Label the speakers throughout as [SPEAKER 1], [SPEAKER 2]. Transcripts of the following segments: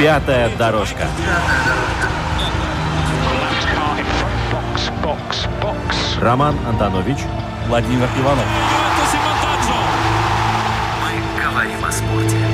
[SPEAKER 1] Пятая дорожка. Роман Антонович.
[SPEAKER 2] Владимир Иванов.
[SPEAKER 1] Мы говорим о спорте.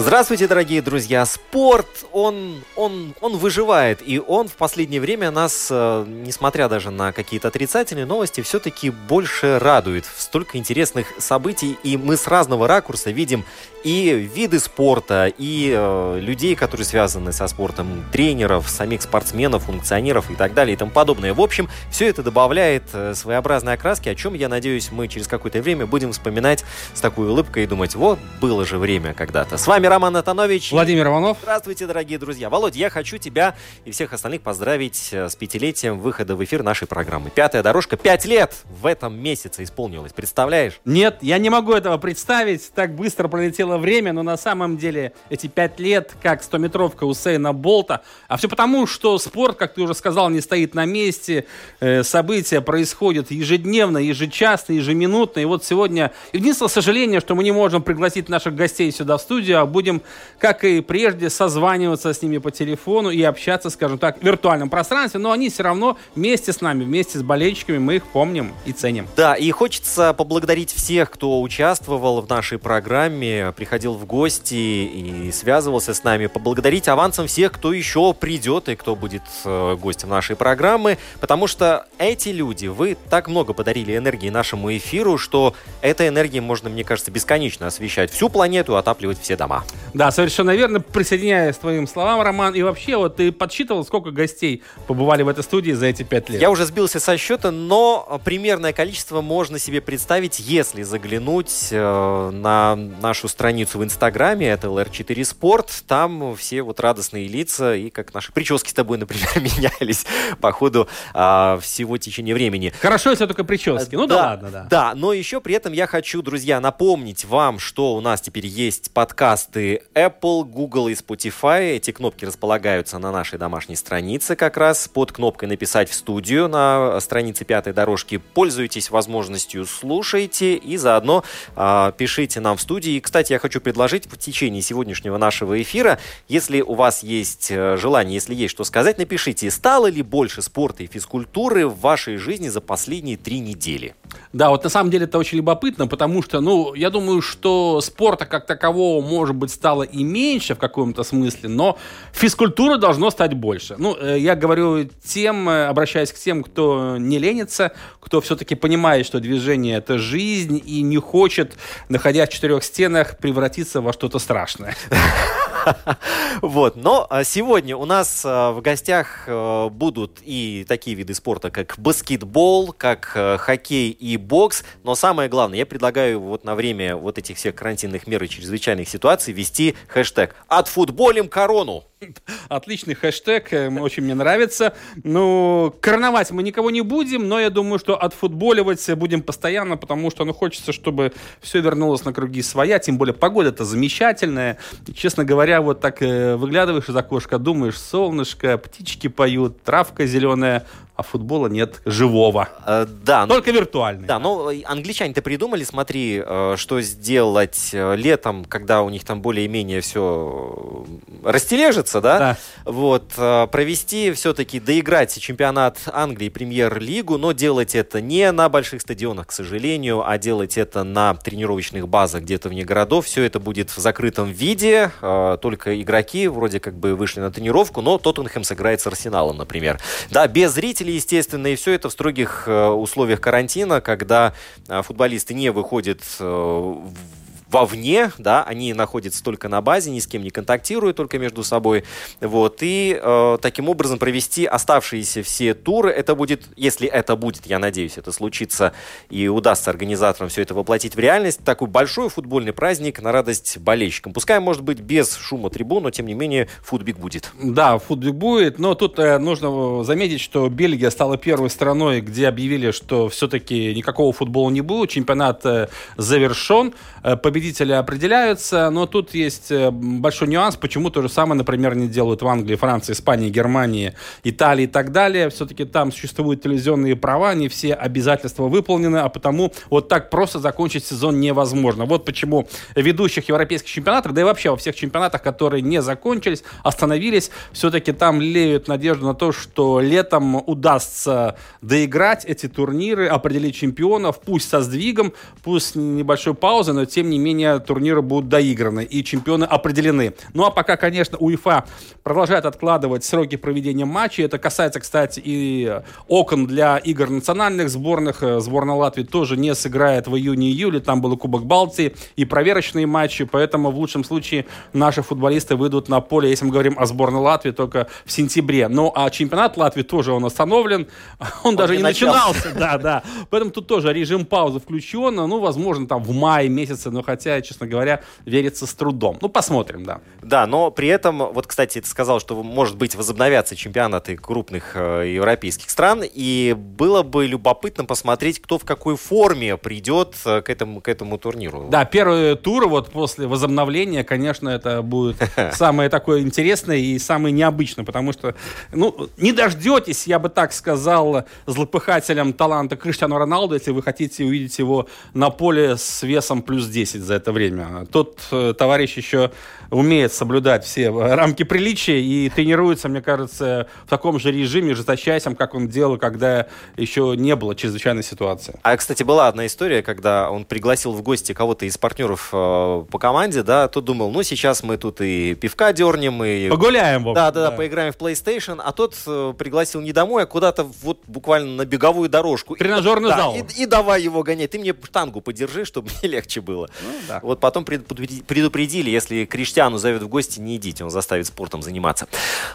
[SPEAKER 3] Здравствуйте, дорогие друзья! Спорт, он, он, он выживает, и он в последнее время нас, э, несмотря даже на какие-то отрицательные новости, все-таки больше радует. Столько интересных событий, и мы с разного ракурса видим и виды спорта, и э, людей, которые связаны со спортом, тренеров, самих спортсменов, функционеров и так далее и тому подобное. В общем, все это добавляет э, своеобразной окраски, о чем, я надеюсь, мы через какое-то время будем вспоминать с такой улыбкой и думать, вот, было же время когда-то. С вами Роман Атанович.
[SPEAKER 2] Владимир Иванов.
[SPEAKER 3] Здравствуйте, дорогие друзья. Володь, я хочу тебя и всех остальных поздравить э, с пятилетием выхода в эфир нашей программы. Пятая дорожка. Пять лет в этом месяце исполнилось. Представляешь?
[SPEAKER 2] Нет, я не могу этого представить. Так быстро пролетело время, но на самом деле эти пять лет, как 100-метровка Усейна Болта. А все потому, что спорт, как ты уже сказал, не стоит на месте. Э, события происходят ежедневно, ежечасно, ежеминутно. И вот сегодня единственное сожаление, что мы не можем пригласить наших гостей сюда в студию, а будем, как и прежде, созваниваться с ними по телефону и общаться, скажем так, в виртуальном пространстве. Но они все равно вместе с нами, вместе с болельщиками, мы их помним и ценим.
[SPEAKER 3] Да, и хочется поблагодарить всех, кто участвовал в нашей программе, приходил в гости и связывался с нами. Поблагодарить авансом всех, кто еще придет и кто будет э, гостем нашей программы, потому что эти люди, вы так много подарили энергии нашему эфиру, что этой энергией можно, мне кажется, бесконечно освещать всю планету, отапливать все дома.
[SPEAKER 2] Да, совершенно верно. Присоединяюсь к твоим словам, Роман. И вообще, вот ты подсчитывал, сколько гостей побывали в этой студии за эти пять лет?
[SPEAKER 3] Я уже сбился со счета, но примерное количество можно себе представить, если заглянуть э, на нашу страницу в Инстаграме, это LR4 Sport. Там все вот радостные лица, и как наши прически с тобой, например, менялись по ходу а, всего течения времени.
[SPEAKER 2] Хорошо, если только прически. Ну да, ладно, да.
[SPEAKER 3] Да, но еще при этом я хочу, друзья, напомнить вам, что у нас теперь есть подкасты Apple, Google и Spotify. Эти кнопки располагаются на нашей домашней странице как раз под кнопкой «Написать в студию» на странице пятой дорожки. Пользуйтесь возможностью, слушайте и заодно а, пишите нам в студии. И, кстати, я хочу предложить в течение сегодняшнего нашего эфира, если у вас есть э, желание, если есть что сказать, напишите, стало ли больше спорта и физкультуры в вашей жизни за последние три недели?
[SPEAKER 2] Да, вот на самом деле это очень любопытно, потому что, ну, я думаю, что спорта как такового, может быть, стало и меньше в каком-то смысле, но физкультуры должно стать больше. Ну, э, я говорю тем, э, обращаясь к тем, кто не ленится, кто все-таки понимает, что движение — это жизнь и не хочет, находясь в четырех стенах, превратиться во что-то страшное.
[SPEAKER 3] Вот, но а, сегодня у нас а, в гостях а, будут и такие виды спорта, как баскетбол, как а, хоккей и бокс, но самое главное, я предлагаю вот на время вот этих всех карантинных мер и чрезвычайных ситуаций вести хэштег «Отфутболим корону».
[SPEAKER 2] Отличный хэштег, э, очень мне нравится. Ну, короновать мы никого не будем, но я думаю, что отфутболивать будем постоянно, потому что, ну, хочется, чтобы все вернулось на круги своя, тем более погода-то замечательная. Честно говоря, вот так э, выглядываешь из окошка, думаешь, солнышко, птички поют, травка зеленая, а футбола нет живого.
[SPEAKER 3] Э, да, ну-
[SPEAKER 2] Только виртуальный.
[SPEAKER 3] Да, но англичане-то придумали, смотри, э, что сделать э, летом, когда у них там более-менее все растележится, да?
[SPEAKER 2] Да.
[SPEAKER 3] Вот, э, провести все-таки, доиграть чемпионат Англии, премьер-лигу, но делать это не на больших стадионах, к сожалению, а делать это на тренировочных базах где-то вне городов. Все это будет в закрытом виде, э, только игроки вроде как бы вышли на тренировку, но Тоттенхэм сыграет с Арсеналом, например. Да, без зрителей, естественно, и все это в строгих э, условиях карантина, когда э, футболисты не выходят э, в вовне, да, они находятся только на базе, ни с кем не контактируют, только между собой. Вот, и э, таким образом провести оставшиеся все туры. Это будет, если это будет, я надеюсь, это случится и удастся организаторам все это воплотить в реальность, такой большой футбольный праздник на радость болельщикам. Пускай, может быть, без шума трибун, но тем не менее футбик будет.
[SPEAKER 2] Да, футбик будет, но тут э, нужно заметить, что Бельгия стала первой страной, где объявили, что все-таки никакого футбола не будет, чемпионат э, завершен, э, победители определяются, но тут есть э, большой нюанс, почему то же самое, например, не делают в Англии, Франции, Испании, Германии, Италии и так далее. Все-таки там существуют телевизионные права, не все обязательства выполнены, а потому вот так просто закончить сезон невозможно. Вот почему ведущих европейских чемпионатах, да и вообще во всех чемпионатах, которые не закончились, остановились, все-таки там леют надежду на то, что летом удастся доиграть эти турниры, определить чемпионов, пусть со сдвигом, пусть небольшой паузой, но тем не менее турниры будут доиграны и чемпионы определены. Ну а пока, конечно, УЕФА продолжает откладывать сроки проведения матчей. Это касается, кстати, и окон для игр национальных сборных. Сборная Латвии тоже не сыграет в июне-июле. Там был Кубок Балтии и проверочные матчи. Поэтому в лучшем случае наши футболисты выйдут на поле, если мы говорим о сборной Латвии, только в сентябре. Ну а чемпионат Латвии тоже он остановлен. Он, он даже не начался. начинался. Да, да. Поэтому тут тоже режим паузы включен. Ну, возможно, там в мае месяце. Но хотя, честно говоря, верится с трудом. Ну, посмотрим, да.
[SPEAKER 3] Да, но при этом, вот, кстати, ты сказал, что, может быть, возобновятся чемпионаты крупных э, европейских стран. И было бы любопытно посмотреть, кто в какой форме придет э, к этому, к этому турниру.
[SPEAKER 2] Да, первый тур вот после возобновления, конечно, это будет самое такое интересное и самое необычное, потому что, ну, не дождетесь, я бы так сказал, злопыхателем таланта Криштиану Роналду, если вы хотите увидеть его на поле с весом плюс 10 за это время. Тот э, товарищ еще умеет соблюдать все рамки приличия и тренируется, мне кажется, в таком же режиме, жесточайшем, как он делал, когда еще не было чрезвычайной ситуации.
[SPEAKER 3] А, кстати, была одна история, когда он пригласил в гости кого-то из партнеров э, по команде, да, тот думал, ну, сейчас мы тут и пивка дернем, и...
[SPEAKER 2] Погуляем, в
[SPEAKER 3] общем, да, да, да, поиграем в PlayStation, а тот э, пригласил не домой, а куда-то вот буквально на беговую дорожку.
[SPEAKER 2] Тренажерный
[SPEAKER 3] и,
[SPEAKER 2] зал.
[SPEAKER 3] Да, и, и давай его гонять. Ты мне штангу подержи, чтобы мне легче было. Ну, да. Вот потом предупредили, если Криштиану зовет в гости, не идите, он заставит спортом заниматься.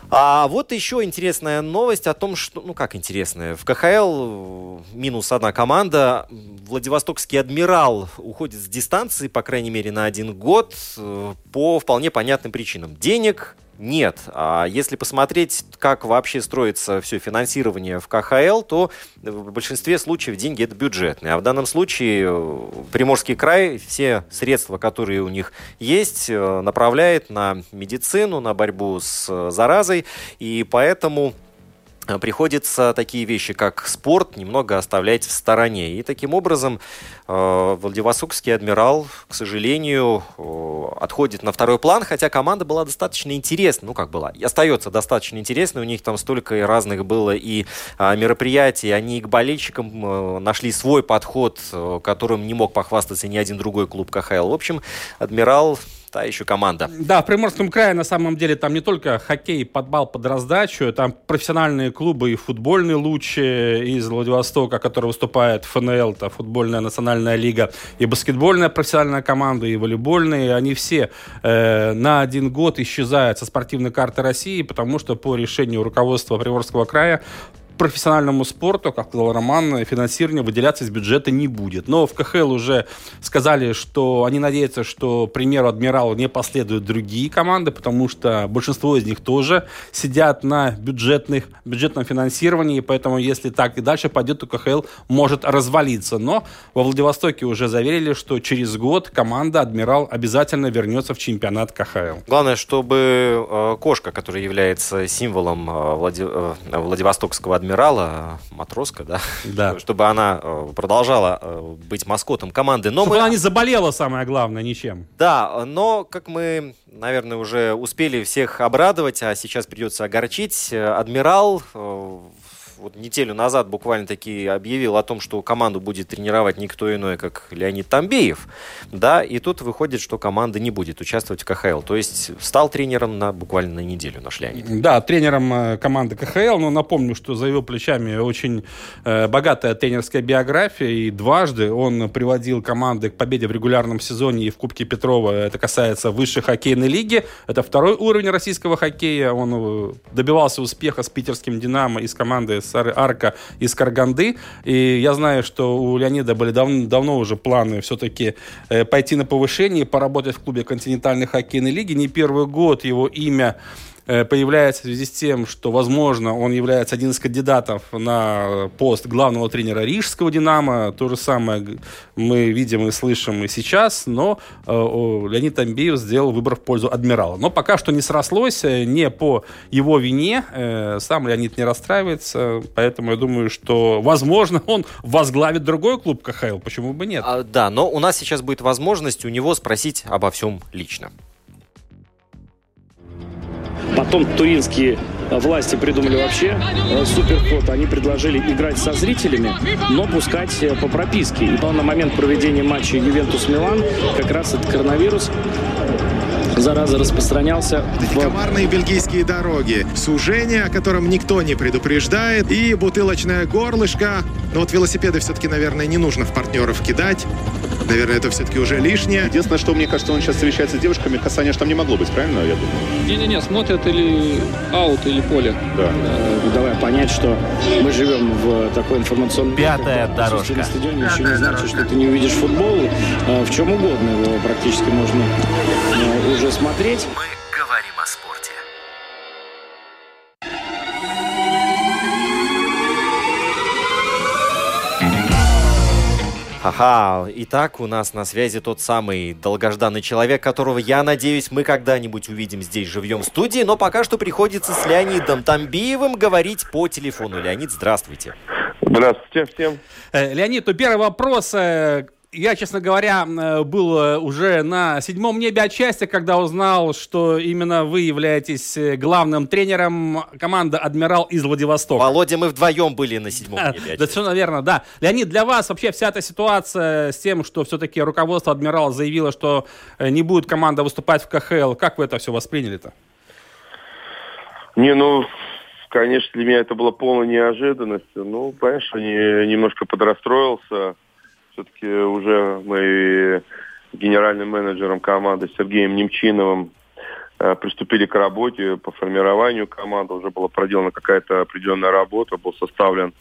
[SPEAKER 3] А вот еще интересная новость о том, что, ну как интересная, в КХЛ минус одна команда, Владивостокский адмирал уходит с дистанции, по крайней мере, на один год, э, по вполне понятным причинам. Денег нет. А если посмотреть, как вообще строится все финансирование в КХЛ, то в большинстве случаев деньги это бюджетные. А в данном случае э, Приморский край все средства, которые у них есть, э, направляет на медицину, на борьбу с э, заразой. И поэтому приходится такие вещи, как спорт, немного оставлять в стороне. И таким образом э, Владивостокский адмирал, к сожалению, э, отходит на второй план, хотя команда была достаточно интересна, ну как была, и остается достаточно интересной, у них там столько разных было и э, мероприятий, они к болельщикам э, нашли свой подход, э, которым не мог похвастаться ни один другой клуб КХЛ. В общем, адмирал та еще команда.
[SPEAKER 2] Да, в Приморском крае на самом деле там не только хоккей, подбал под раздачу, там профессиональные клубы и футбольный луч из Владивостока, который выступает ФНЛ, это футбольная национальная лига, и баскетбольная профессиональная команда, и волейбольные, они все э, на один год исчезают со спортивной карты России, потому что по решению руководства Приморского края профессиональному спорту, как сказал Роман, финансирование выделяться из бюджета не будет. Но в КХЛ уже сказали, что они надеются, что, к примеру, Адмирала не последуют другие команды, потому что большинство из них тоже сидят на бюджетных, бюджетном финансировании, поэтому если так и дальше пойдет, то КХЛ может развалиться. Но во Владивостоке уже заверили, что через год команда Адмирал обязательно вернется в чемпионат КХЛ.
[SPEAKER 3] Главное, чтобы э, кошка, которая является символом э, Влади... э, Владивостокского адмирала, матроска, да,
[SPEAKER 2] да.
[SPEAKER 3] чтобы она э, продолжала э, быть маскотом команды.
[SPEAKER 2] Но чтобы мы... она не заболела, самое главное, ничем.
[SPEAKER 3] Да, но, как мы, наверное, уже успели всех обрадовать, а сейчас придется огорчить, э, адмирал вот неделю назад буквально-таки объявил о том, что команду будет тренировать никто иной, как Леонид Тамбеев, да, и тут выходит, что команда не будет участвовать в КХЛ. То есть стал тренером на буквально на неделю наш Леонид.
[SPEAKER 2] Да, тренером э, команды КХЛ, но напомню, что за его плечами очень э, богатая тренерская биография, и дважды он приводил команды к победе в регулярном сезоне и в Кубке Петрова. Это касается высшей хоккейной лиги. Это второй уровень российского хоккея. Он э, добивался успеха с питерским «Динамо» из команды «Арка» из Карганды. И я знаю, что у Леонида были дав давно уже планы все-таки э, пойти на повышение, поработать в клубе континентальной хоккейной лиги. Не первый год его имя появляется в связи с тем, что, возможно, он является один из кандидатов на пост главного тренера Рижского «Динамо». То же самое мы видим и слышим и сейчас, но э, Леонид Амбеев сделал выбор в пользу «Адмирала». Но пока что не срослось, э, не по его вине. Сам Леонид не расстраивается, поэтому я думаю, что, возможно, он возглавит другой клуб КХЛ. Почему бы нет? А,
[SPEAKER 3] да, но у нас сейчас будет возможность у него спросить обо всем лично.
[SPEAKER 4] Потом туринские власти придумали вообще э, суперход. Они предложили играть со зрителями, но пускать э, по прописке. И на момент проведения матча Ювентус-Милан как раз этот коронавирус зараза распространялся.
[SPEAKER 5] В... Комарные бельгийские дороги, сужение, о котором никто не предупреждает, и бутылочное горлышко. Но вот велосипеды все-таки, наверное, не нужно в партнеров кидать. Наверное, это все-таки уже лишнее.
[SPEAKER 6] Единственное, что мне кажется, он сейчас встречается с девушками, касания там не могло быть, правильно, я думаю?
[SPEAKER 7] Не-не-не, смотрят или аут, или поле.
[SPEAKER 4] Да. Э, давай понять, что мы живем в такой информационной...
[SPEAKER 1] Пятая дорожка. На
[SPEAKER 4] стадионе еще не значит, что ты не увидишь футбол. Э, в чем угодно его практически можно э, уже смотреть.
[SPEAKER 3] Ага, итак, у нас на связи тот самый долгожданный человек, которого, я надеюсь, мы когда-нибудь увидим здесь живьем в студии, но пока что приходится с Леонидом Тамбиевым говорить по телефону. Леонид, здравствуйте.
[SPEAKER 8] Здравствуйте всем.
[SPEAKER 2] Э, Леонид, то первый вопрос. Я, честно говоря, э, был э, уже на седьмом небе от счастья, когда узнал, что именно вы являетесь э, главным тренером команды «Адмирал» из Владивостока.
[SPEAKER 3] Володя, мы вдвоем были на седьмом небе.
[SPEAKER 2] Да, все, наверное, да. Леонид, для вас вообще вся эта ситуация с тем, что все-таки руководство «Адмирала» заявило, что не будет команда выступать в КХЛ, как вы это все восприняли-то?
[SPEAKER 8] Не, ну, конечно, для меня это было полной неожиданностью. Ну, понимаешь, немножко подрастроился все-таки уже мы генеральным менеджером команды Сергеем Немчиновым э, приступили к работе по формированию команды. Уже была проделана какая-то определенная работа, был составлен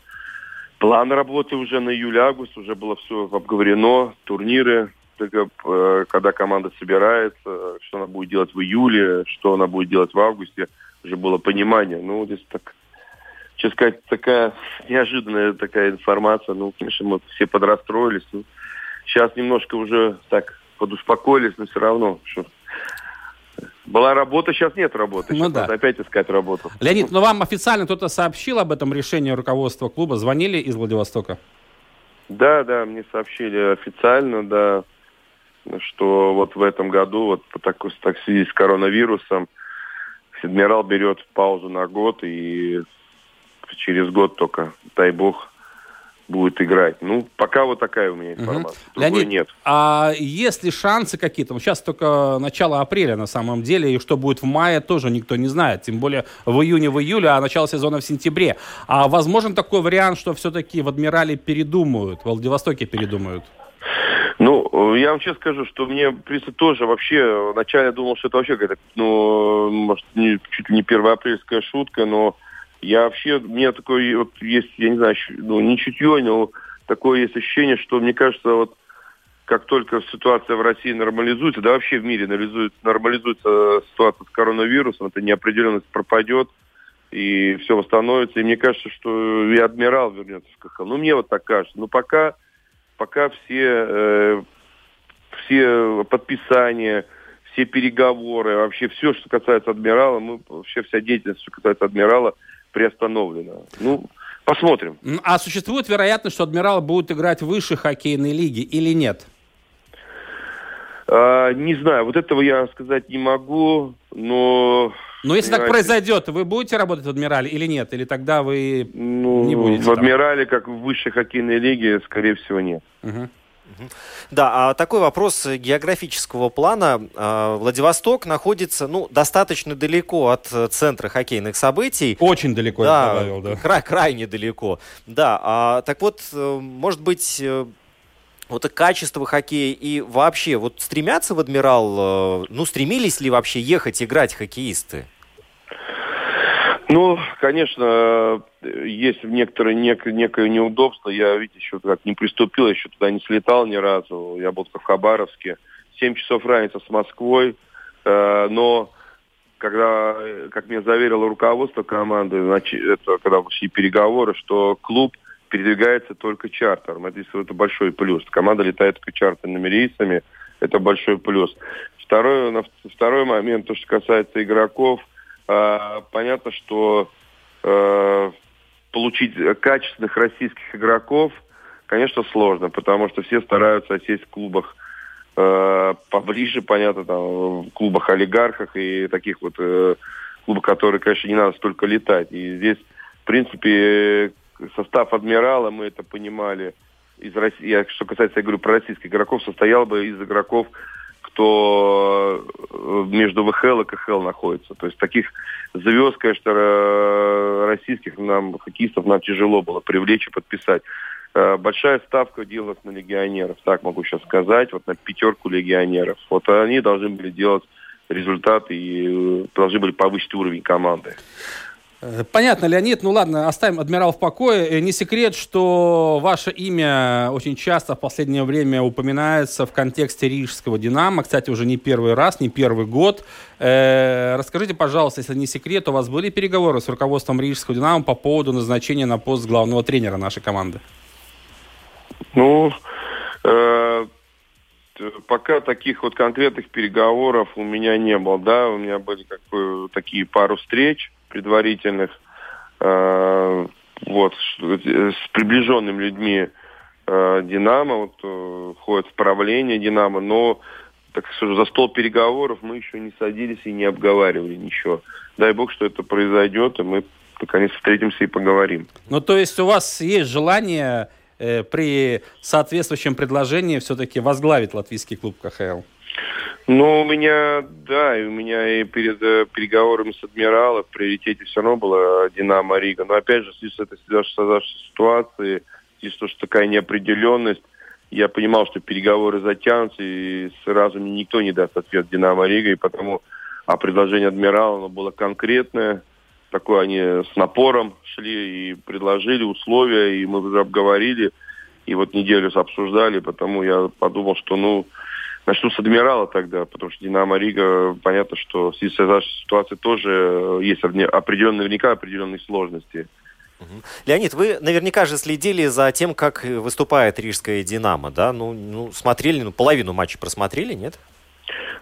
[SPEAKER 8] план работы уже на июль-август, уже было все обговорено, турниры, э, когда команда собирается, что она будет делать в июле, что она будет делать в августе, уже было понимание. Ну, здесь так честно сказать, такая неожиданная такая информация. Ну, конечно, мы все подрастроились. Ну, сейчас немножко уже так подуспокоились, но все равно, что была работа, сейчас нет работы.
[SPEAKER 2] Ну, да.
[SPEAKER 8] опять искать работу.
[SPEAKER 2] Леонид, ну вам официально кто-то сообщил об этом решении руководства клуба? Звонили из Владивостока?
[SPEAKER 8] Да, да, мне сообщили официально, да, что вот в этом году, вот по такой, так, в связи с коронавирусом, Адмирал берет паузу на год и через год только, дай бог, будет играть. Ну, пока вот такая у меня информация. Угу.
[SPEAKER 2] Леонид, нет. А есть ли шансы какие-то? Сейчас только начало апреля на самом деле, и что будет в мае, тоже никто не знает. Тем более в июне, в июле, а начало сезона в сентябре. А возможен такой вариант, что все-таки в Адмирале передумают, в Владивостоке передумают?
[SPEAKER 8] Ну, я вам честно скажу, что мне, в принципе, тоже вообще, вначале я думал, что это вообще какая-то, ну, может, не, чуть ли не первоапрельская шутка, но я вообще, у меня такое вот есть, я не знаю, ну, не чутье, но такое есть ощущение, что мне кажется, вот как только ситуация в России нормализуется, да вообще в мире нормализуется, нормализуется ситуация с коронавирусом, эта неопределенность пропадет, и все восстановится. И мне кажется, что и адмирал вернется в КХЛ. Ну, мне вот так кажется. Но пока, пока все, э, все подписания, все переговоры, вообще все, что касается адмирала, мы, вообще вся деятельность, что касается адмирала, приостановлено. Ну, посмотрим.
[SPEAKER 2] А существует вероятность, что «Адмирал» будет играть выше хоккейной лиги или нет?
[SPEAKER 8] А, не знаю, вот этого я сказать не могу, но
[SPEAKER 2] Но если так произойдет, вы будете работать в «Адмирале» или нет? Или тогда вы
[SPEAKER 8] Ну,
[SPEAKER 2] не будете
[SPEAKER 8] в
[SPEAKER 2] там?
[SPEAKER 8] «Адмирале», как в высшей хоккейной лиге, скорее всего, нет.
[SPEAKER 2] Мгм.
[SPEAKER 3] Да, а такой вопрос географического плана. А, Владивосток находится, ну, достаточно далеко от э, центра хоккейных событий.
[SPEAKER 2] Очень далеко я
[SPEAKER 3] Да,
[SPEAKER 2] добавил, да.
[SPEAKER 3] кра- крайне далеко. Да, а, так вот, э, может быть, э, вот и качество хоккея и вообще, вот стремятся в «Адмирал», ну, стремились ли вообще ехать играть хоккеисты?
[SPEAKER 8] Ну, конечно, есть некоторое нек- некое неудобство. Я, видите, еще как не приступил, еще туда не слетал ни разу. Я был в Хабаровске. Семь часов разница с Москвой. Э, но когда, как мне заверило руководство команды, значит, это когда шли переговоры, что клуб передвигается только чартером. Это, это большой плюс. Команда летает только чартерными рейсами. Это большой плюс. Второй, второй момент, то, что касается игроков, понятно, что э, получить качественных российских игроков, конечно, сложно, потому что все стараются сесть в клубах э, поближе, понятно, там, в клубах олигархах и таких вот э, клубах, которые, конечно, не надо столько летать. И здесь, в принципе, состав адмирала, мы это понимали, из России, что касается, я говорю про российских игроков, состоял бы из игроков, кто э, между ВХЛ и КХЛ находится. То есть таких звезд, конечно, российских нам, хоккеистов нам тяжело было привлечь и подписать. Э, Большая ставка делалась на легионеров, так могу сейчас сказать, вот на пятерку легионеров. Вот они должны были делать результаты и э, должны были повысить уровень команды.
[SPEAKER 2] Э, Понятно, Леонид. Ну ладно, оставим адмирал в покое. Э, Не секрет, что ваше имя очень часто в последнее время упоминается в контексте рижского «Динамо». Кстати, уже не первый раз, не первый год. Э, расскажите, пожалуйста, если не секрет, у вас были переговоры с руководством рижского «Динамо» по поводу назначения на пост главного тренера нашей команды?
[SPEAKER 8] Ну, пока таких вот конкретных переговоров у меня не было, да, у меня были такие пару встреч предварительных, э, вот, с приближенными людьми э, Динамо, вот, э, входит в правление Динамо, но, так скажу, за стол переговоров мы еще не садились и не обговаривали ничего. Дай бог, что это произойдет, и мы наконец встретимся и поговорим.
[SPEAKER 2] Ну, то есть у вас есть желание э, при соответствующем предложении все-таки возглавить латвийский клуб КХЛ?
[SPEAKER 8] Ну, у меня, да, и у меня и перед э, переговорами с адмиралом в приоритете все равно была Динамо Рига. Но опять же, в связи с этой создавшейся ситуацией, в связи с том, что такая неопределенность, я понимал, что переговоры затянутся, и сразу мне никто не даст ответ Динамо Рига, и потому а предложение адмирала оно было конкретное, такое они с напором шли и предложили условия, и мы уже обговорили, и вот неделю обсуждали, потому я подумал, что, ну, начну с адмирала тогда, потому что Динамо Рига, понятно, что в связи с этой ситуацией тоже э, есть опре- определенные, наверняка определенные сложности.
[SPEAKER 3] Леонид, вы наверняка же следили за тем, как выступает рижская «Динамо», да? Ну, ну смотрели, ну, половину матча просмотрели, нет?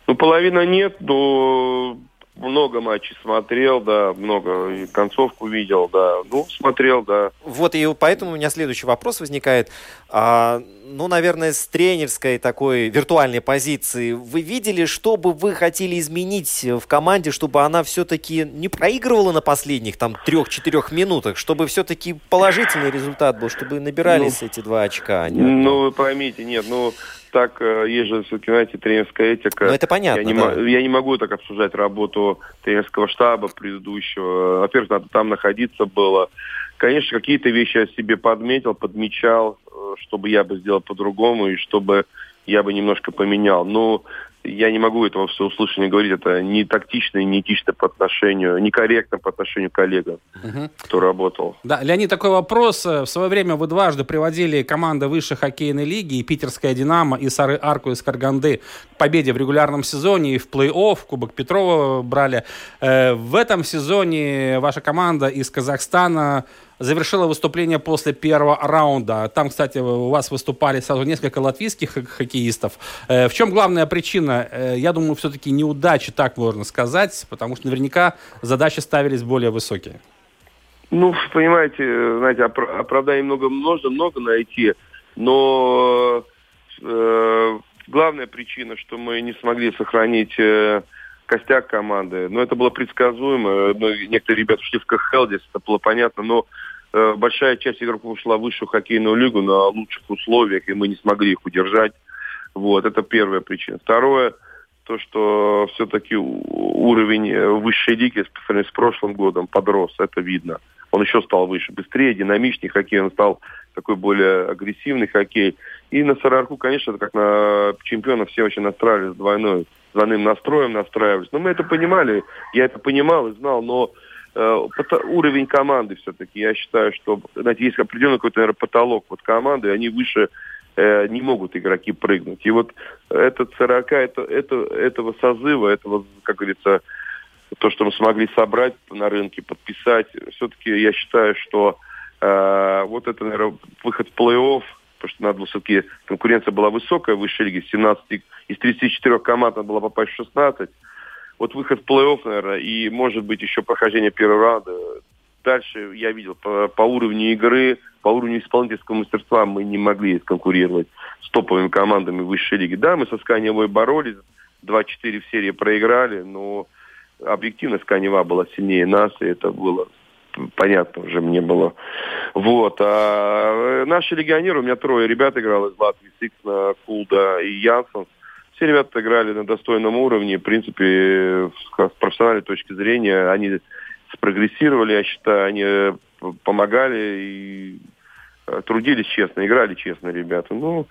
[SPEAKER 8] Ну, половина нет, но много матчей смотрел, да, много, и концовку видел, да. Ну, смотрел, да.
[SPEAKER 3] Вот, и поэтому у меня следующий вопрос возникает. А, ну, наверное, с тренерской такой виртуальной позиции, вы видели, что бы вы хотели изменить в команде, чтобы она все-таки не проигрывала на последних там трех-четырех минутах, чтобы все-таки положительный результат был, чтобы набирались эти два очка? а не одно?
[SPEAKER 8] Ну, вы поймите, нет, ну, так, э, есть же, все-таки, знаете, тренерская этика.
[SPEAKER 3] Ну, это понятно,
[SPEAKER 8] Я не,
[SPEAKER 3] да.
[SPEAKER 8] я не могу так обсуждать работу тренерского штаба предыдущего. Во-первых, надо там находиться было. Конечно, какие-то вещи я себе подметил, подмечал, э, чтобы я бы сделал по-другому и чтобы я бы немножко поменял. Но я не могу этого все услышания говорить. Это не тактично и не этично по отношению, некорректно по отношению к коллегам, кто работал.
[SPEAKER 2] Да, Леонид, такой вопрос. Э, В свое время вы дважды приводили команды высшей хоккейной лиги, и Питерская «Динамо», и Сары Арку из Карганды к победе в регулярном сезоне и в плей-офф, Кубок Петрова брали. Э, В этом сезоне ваша команда из Казахстана завершила выступление после первого раунда. Там, кстати, у вас выступали сразу несколько латвийских хок- хоккеистов. Э, В чем главная причина? Э, Я думаю, все-таки неудачи, так можно сказать, потому что наверняка задачи ставились более высокие.
[SPEAKER 8] Ну, понимаете, знаете, опра- оправданий много можно много найти, но э, главная причина, что мы не смогли сохранить э, костяк команды. Но это было предсказуемо. Ну, некоторые ребята ушли в КХЛ, здесь это было понятно, но большая часть игроков ушла в высшую хоккейную лигу на лучших условиях, и мы не смогли их удержать. Вот, это первая причина. Второе, то, что все-таки уровень э, высшей лиги по сравнению с прошлым годом подрос, это видно. Он еще стал выше, быстрее, динамичнее хоккей, он стал такой более агрессивный хоккей. И на Сарарку, конечно, как на чемпиона все очень настраивались двойной, двойным настроем настраивались. Но мы это понимали, я это понимал и знал, но э, уровень команды все-таки, я считаю, что, знаете, есть определенный какой-то, наверное, потолок вот команды, они выше э, не могут игроки прыгнуть. И вот этот 40, это, это, этого созыва, этого, как говорится, то, что мы смогли собрать на рынке, подписать, все-таки я считаю, что э, вот это, наверное, выход в плей-офф, потому что надо было все-таки, конкуренция была высокая в высшей лиге, 17, из 34 команд надо было попасть в 16. Вот выход в плей-офф, наверное, и, может быть, еще прохождение первого раунда. Дальше я видел по, по уровню игры, по уровню исполнительского мастерства мы не могли конкурировать с топовыми командами высшей лиги. Да, мы со Сканевой боролись, 2-4 в серии проиграли, но объективно Сканева была сильнее нас, и это было понятно уже мне было. Вот. А наши легионеры, у меня трое ребят играло из Латвии, Сиксна, Кулда и Янсенс. Все ребята играли на достойном уровне. В принципе, с профессиональной точки зрения, они спрогрессировали, я считаю, они помогали и э, трудились честно, играли честно ребята. Ну,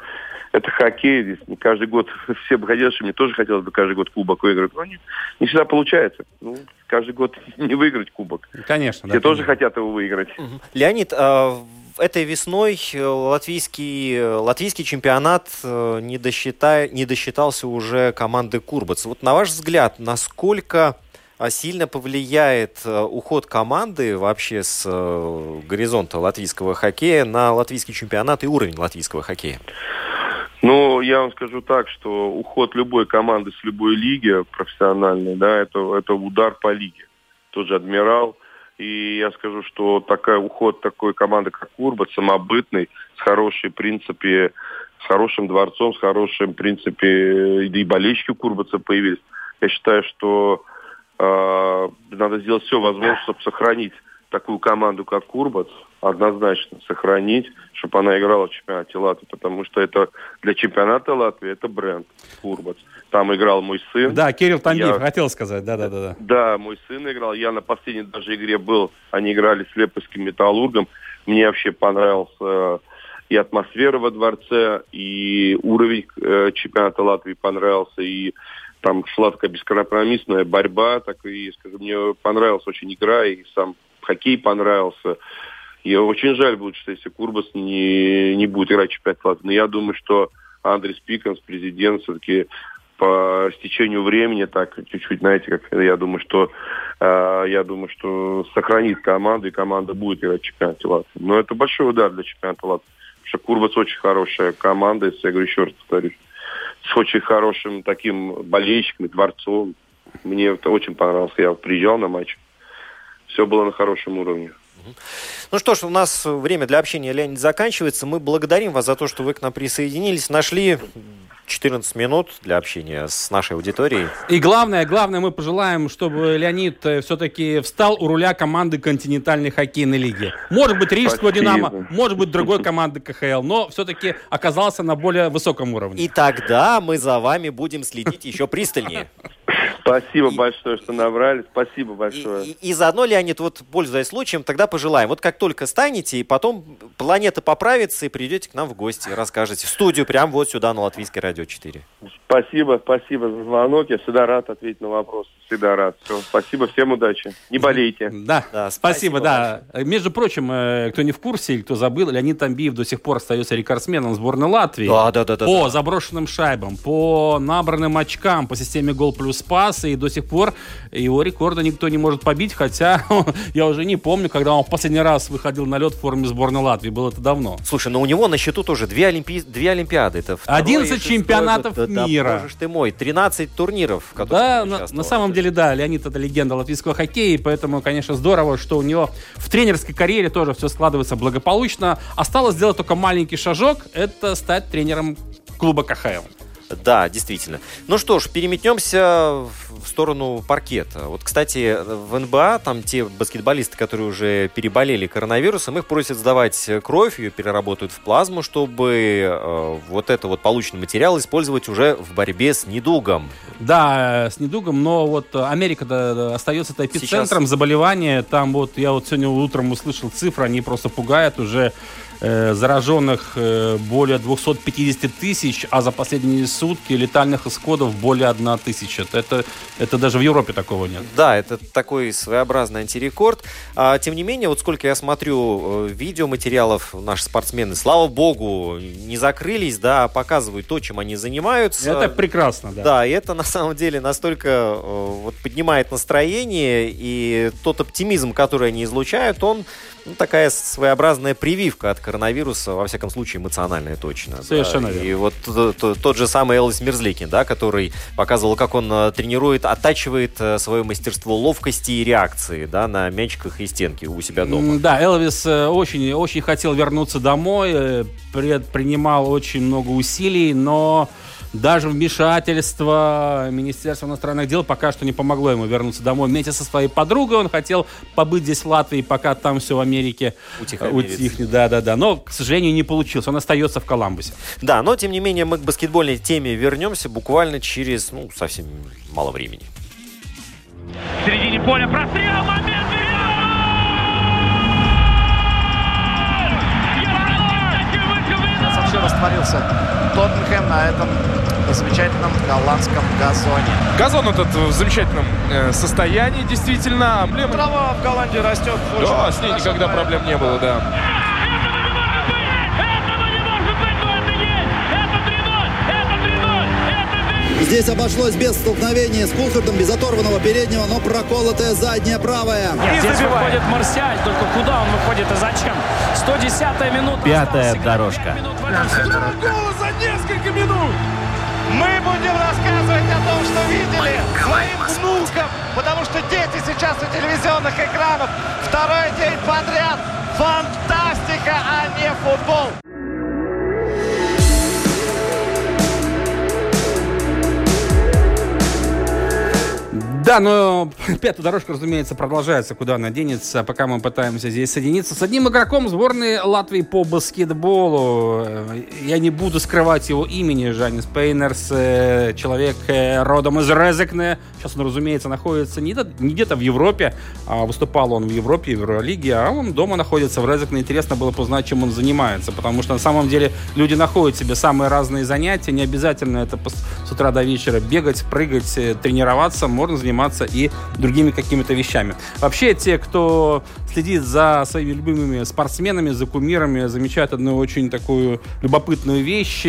[SPEAKER 8] это хоккей, здесь не каждый год все бы хотели, что мне тоже хотелось бы каждый год кубок выиграть, но не, не всегда получается. Ну, каждый год не выиграть кубок.
[SPEAKER 2] Конечно.
[SPEAKER 8] Все да, тоже конечно. хотят его выиграть.
[SPEAKER 3] Угу. Леонид, а этой весной э, латвийский, э, латвийский чемпионат не, досчита, не досчитался уже команды Курбац. Вот на ваш взгляд, насколько а сильно повлияет э, уход команды вообще с э, горизонта латвийского хоккея на латвийский чемпионат и уровень латвийского хоккея?
[SPEAKER 8] Ну, я вам скажу так, что уход любой команды с любой лиги профессиональной, да, это, это удар по лиге. Тот же «Адмирал», и я скажу, что такой уход такой команды, как Курбат, самобытный, с хорошей, в принципе, с хорошим дворцом, с хорошим, в принципе, и болельщики Курбаца появились. Я считаю, что э, надо сделать все возможное, чтобы сохранить такую команду, как Курбац, однозначно сохранить, чтобы она играла в чемпионате Латвии, потому что это для чемпионата Латвии это бренд Курбац. Там играл мой сын.
[SPEAKER 2] Да, Кирилл Тамбиев, я... хотел сказать, да-да-да.
[SPEAKER 8] Да, мой сын играл. Я на последней даже игре был, они играли с Лепойским металлургом. Мне вообще понравился и атмосфера во дворце, и уровень э, чемпионата Латвии понравился, и там шла такая бескомпромиссная борьба, так и, скажем, мне понравилась очень игра, и сам хоккей понравился. И очень жаль будет, что если Курбас не, не будет играть чемпионат Латвии. Но я думаю, что Андрес Пиканс, президент, все-таки по стечению времени, так чуть-чуть, знаете, как я думаю, что э, я думаю, что сохранит команду, и команда будет играть в чемпионате Латвии. Но это большой удар для чемпионата Латвии. Потому что Курбас очень хорошая команда, если я говорю еще раз повторюсь с очень хорошим таким болельщиком дворцом. Мне это очень понравилось. Я приезжал на матч. Все было на хорошем уровне.
[SPEAKER 3] Ну что ж, у нас время для общения, Леонид, заканчивается. Мы благодарим вас за то, что вы к нам присоединились. Нашли 14 минут для общения с нашей аудиторией.
[SPEAKER 2] И главное, главное, мы пожелаем, чтобы Леонид э, все-таки встал у руля команды континентальной хоккейной лиги. Может быть, Рижского Динамо, может быть, другой команды КХЛ, но все-таки оказался на более высоком уровне.
[SPEAKER 3] И тогда мы за вами будем следить еще пристальнее.
[SPEAKER 8] Спасибо и, большое, что набрали. Спасибо большое.
[SPEAKER 3] И, и, и заодно, Леонид, вот пользуясь случаем, тогда пожелаем. Вот как только станете, и потом планета поправится, и придете к нам в гости, расскажете. В студию прямо вот сюда на Латвийской радио 4.
[SPEAKER 8] Спасибо, спасибо за звонок. Я всегда рад ответить на вопрос. Всегда рад. Все, спасибо, всем удачи. Не болейте.
[SPEAKER 2] Да, да спасибо, спасибо да. Между прочим, э, кто не в курсе или кто забыл, Леонид Тамбиев до сих пор остается рекордсменом сборной Латвии.
[SPEAKER 3] Да, да, да.
[SPEAKER 2] По
[SPEAKER 3] да.
[SPEAKER 2] заброшенным шайбам, по набранным очкам, по системе гол плюс пас, и до сих пор его рекорда никто не может побить, хотя я уже не помню, когда он в последний раз выходил на лед в форме сборной Латвии. Было это давно.
[SPEAKER 3] Слушай, но у него на счету тоже две, олимпи... две Олимпиады. Это
[SPEAKER 2] 11 чемпионатов мира. Да,
[SPEAKER 3] боже ты мой, 13 турниров.
[SPEAKER 2] Да, на, на самом деле, да, Леонид это легенда латвийского хоккея, и поэтому, конечно, здорово, что у него в тренерской карьере тоже все складывается благополучно. Осталось сделать только маленький шажок, это стать тренером клуба КХЛ.
[SPEAKER 3] Да, действительно. Ну что ж, переметнемся в сторону паркета. Вот, кстати, в НБА там те баскетболисты, которые уже переболели коронавирусом, их просят сдавать кровь, ее переработают в плазму, чтобы э, вот это вот полученный материал использовать уже в борьбе с недугом.
[SPEAKER 2] Да, с недугом, но вот Америка остается эпицентром Сейчас... заболевания. Там вот я вот сегодня утром услышал цифры, они просто пугают уже зараженных э, более 250 тысяч, а за последние сутки летальных исходов более 1 тысяча. Это, это даже в Европе такого нет.
[SPEAKER 3] Да, это такой своеобразный антирекорд. А, тем не менее, вот сколько я смотрю э, видеоматериалов, наши спортсмены, слава богу, не закрылись, да, показывают то, чем они занимаются.
[SPEAKER 2] Это прекрасно, да.
[SPEAKER 3] Да, и это на самом деле настолько вот, поднимает настроение, и тот оптимизм, который они излучают, он ну, такая своеобразная прививка от коронавируса, во всяком случае, эмоциональная точно.
[SPEAKER 2] Совершенно
[SPEAKER 3] да. верно. И вот тот, тот же самый Элвис Мерзликин, да, который показывал, как он э, тренирует, оттачивает э, свое мастерство ловкости и реакции да, на мячиках и стенки у себя дома.
[SPEAKER 2] Да, Элвис э, очень, очень хотел вернуться домой, предпринимал очень много усилий, но даже вмешательство Министерства иностранных дел пока что не помогло ему вернуться домой. Вместе со своей подругой он хотел побыть здесь в Латвии, пока там все в Америке утихнет. Да, да, да. Но, к сожалению, не получилось. Он остается в Коламбусе.
[SPEAKER 3] Да, но, тем не менее, мы к баскетбольной теме вернемся буквально через, ну, совсем мало времени.
[SPEAKER 9] В середине поля прострел, момент!
[SPEAKER 10] Совсем растворился Тоттенхэм на этом замечательном голландском газоне.
[SPEAKER 11] Газон этот в замечательном э, состоянии, действительно.
[SPEAKER 10] Эмблема... Трава в Голландии растет.
[SPEAKER 11] Да, с ней никогда проблем не было, да.
[SPEAKER 12] Здесь обошлось без столкновения с Кулхардом, без оторванного переднего, но проколотая задняя правая.
[SPEAKER 13] Нет, здесь выходит Марсиаль, только куда он выходит и зачем? 110 минута.
[SPEAKER 1] Пятая дорожка.
[SPEAKER 10] Гола за несколько минут! Мы будем рассказывать о том, что видели своим внукам, потому что дети сейчас у телевизионных экранов второй день подряд. Фантастика, а не футбол.
[SPEAKER 2] Да, но пятая дорожка, разумеется, продолжается, куда она денется, пока мы пытаемся здесь соединиться с одним игроком сборной Латвии по баскетболу. Я не буду скрывать его имени, Жанис Пейнерс, э, человек э, родом из Резекне. Сейчас он, разумеется, находится не, где-то в Европе, а выступал он в Европе, в Евролиге, а он дома находится в Резекне. Интересно было бы узнать, чем он занимается, потому что на самом деле люди находят себе самые разные занятия, не обязательно это с утра до вечера бегать, прыгать, э, тренироваться, можно заниматься заниматься и другими какими-то вещами. Вообще, те, кто следит за своими любимыми спортсменами, за кумирами, замечают одну очень такую любопытную вещь.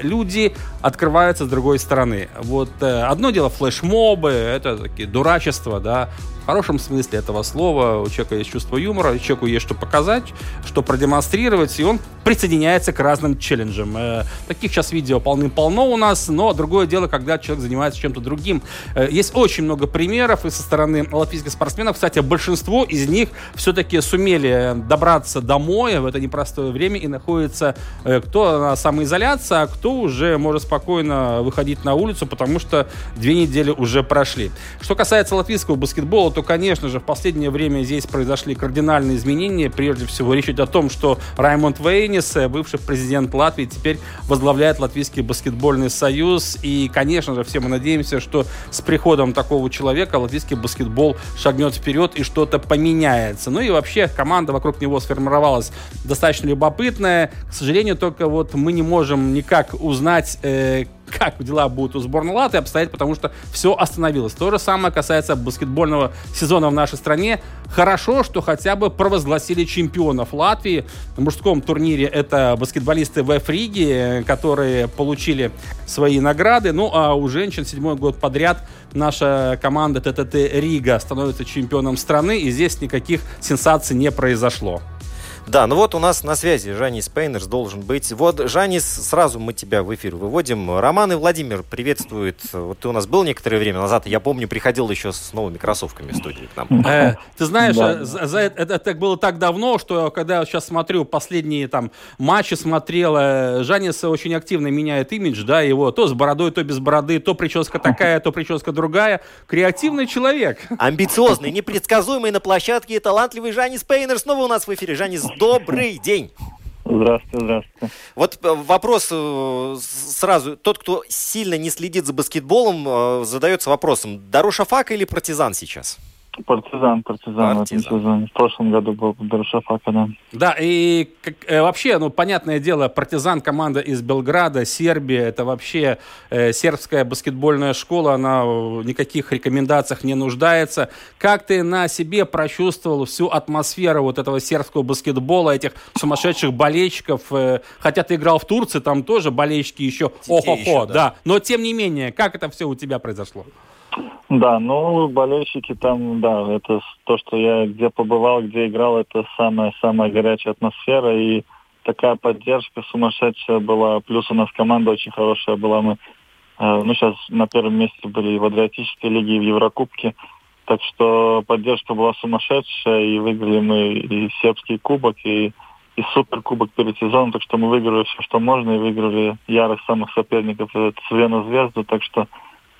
[SPEAKER 2] Люди открываются с другой стороны. Вот э, одно дело флешмобы, это такие дурачества, да, в хорошем смысле этого слова. У человека есть чувство юмора, человеку есть что показать, что продемонстрировать, и он присоединяется к разным челленджам. Э, таких сейчас видео полным-полно у нас, но другое дело, когда человек занимается чем-то другим. Э, есть очень много примеров и со стороны латвийских спортсменов. Кстати, большинство из них все-таки сумели добраться домой в это непростое время и находится э, кто на самоизоляции, а кто уже может спокойно выходить на улицу, потому что две недели уже прошли. Что касается латвийского баскетбола, то, конечно же, в последнее время здесь произошли кардинальные изменения. Прежде всего, речь идет о том, что Раймонд Вейнис, бывший президент Латвии, теперь возглавляет Латвийский баскетбольный союз. И, конечно же, все мы надеемся, что с приходом такого человека латвийский баскетбол шагнет вперед и что-то поменяется. Ну и вообще команда вокруг него сформировалась достаточно любопытная. К сожалению, только вот мы не можем никак узнать, э, как дела будут у сборной Латы обстоять, потому что все остановилось. То же самое касается баскетбольного сезона в нашей стране. Хорошо, что хотя бы провозгласили чемпионов Латвии. На мужском турнире это баскетболисты в Риги, которые получили свои награды. Ну, а у женщин седьмой год подряд наша команда ТТТ Рига становится чемпионом страны, и здесь никаких сенсаций не произошло.
[SPEAKER 3] Да, ну вот у нас на связи Жанис Пейнерс должен быть. Вот, Жанис, сразу мы тебя в эфир выводим. Роман и Владимир приветствуют. Вот ты у нас был некоторое время назад, я помню, приходил еще с новыми кроссовками в студии к нам.
[SPEAKER 2] Э, ты знаешь, да. за, за, это, это было так давно, что когда я сейчас смотрю последние там матчи смотрел, э, Жанис очень активно меняет имидж, да, его то с бородой, то без бороды, то прическа такая, то прическа другая. Креативный человек.
[SPEAKER 3] Амбициозный, непредсказуемый на площадке и талантливый Жанис Пейнер снова у нас в эфире. Жанис, добрый день.
[SPEAKER 14] Здравствуйте, здравствуйте.
[SPEAKER 3] Вот э, вопрос э, сразу. Тот, кто сильно не следит за баскетболом, э, задается вопросом, Дарушафак или партизан сейчас?
[SPEAKER 14] Партизан, партизан, партизан. в этом. В прошлом году был Дарушафака, да.
[SPEAKER 2] Да, и как, э, вообще, ну, понятное дело, партизан, команда из Белграда, Сербия, это вообще э, сербская баскетбольная школа, она в никаких рекомендациях не нуждается. Как ты на себе прочувствовал всю атмосферу вот этого сербского баскетбола, этих сумасшедших болельщиков? Э, хотя ты играл в Турции, там тоже болельщики еще охо-хо, да. да. Но тем не менее, как это все у тебя произошло?
[SPEAKER 14] Да, ну, болельщики там, да, это то, что я где побывал, где играл, это самая-самая горячая атмосфера и такая поддержка сумасшедшая была. Плюс у нас команда очень хорошая была. Мы, э, ну, сейчас на первом месте были в Адриатической лиге, и в Еврокубке. Так что поддержка была сумасшедшая, и выиграли мы и сербский кубок, и, и суперкубок перед сезоном. Так что мы выиграли все, что можно, и выиграли ярых самых соперников, это Цвена Звезду. Так что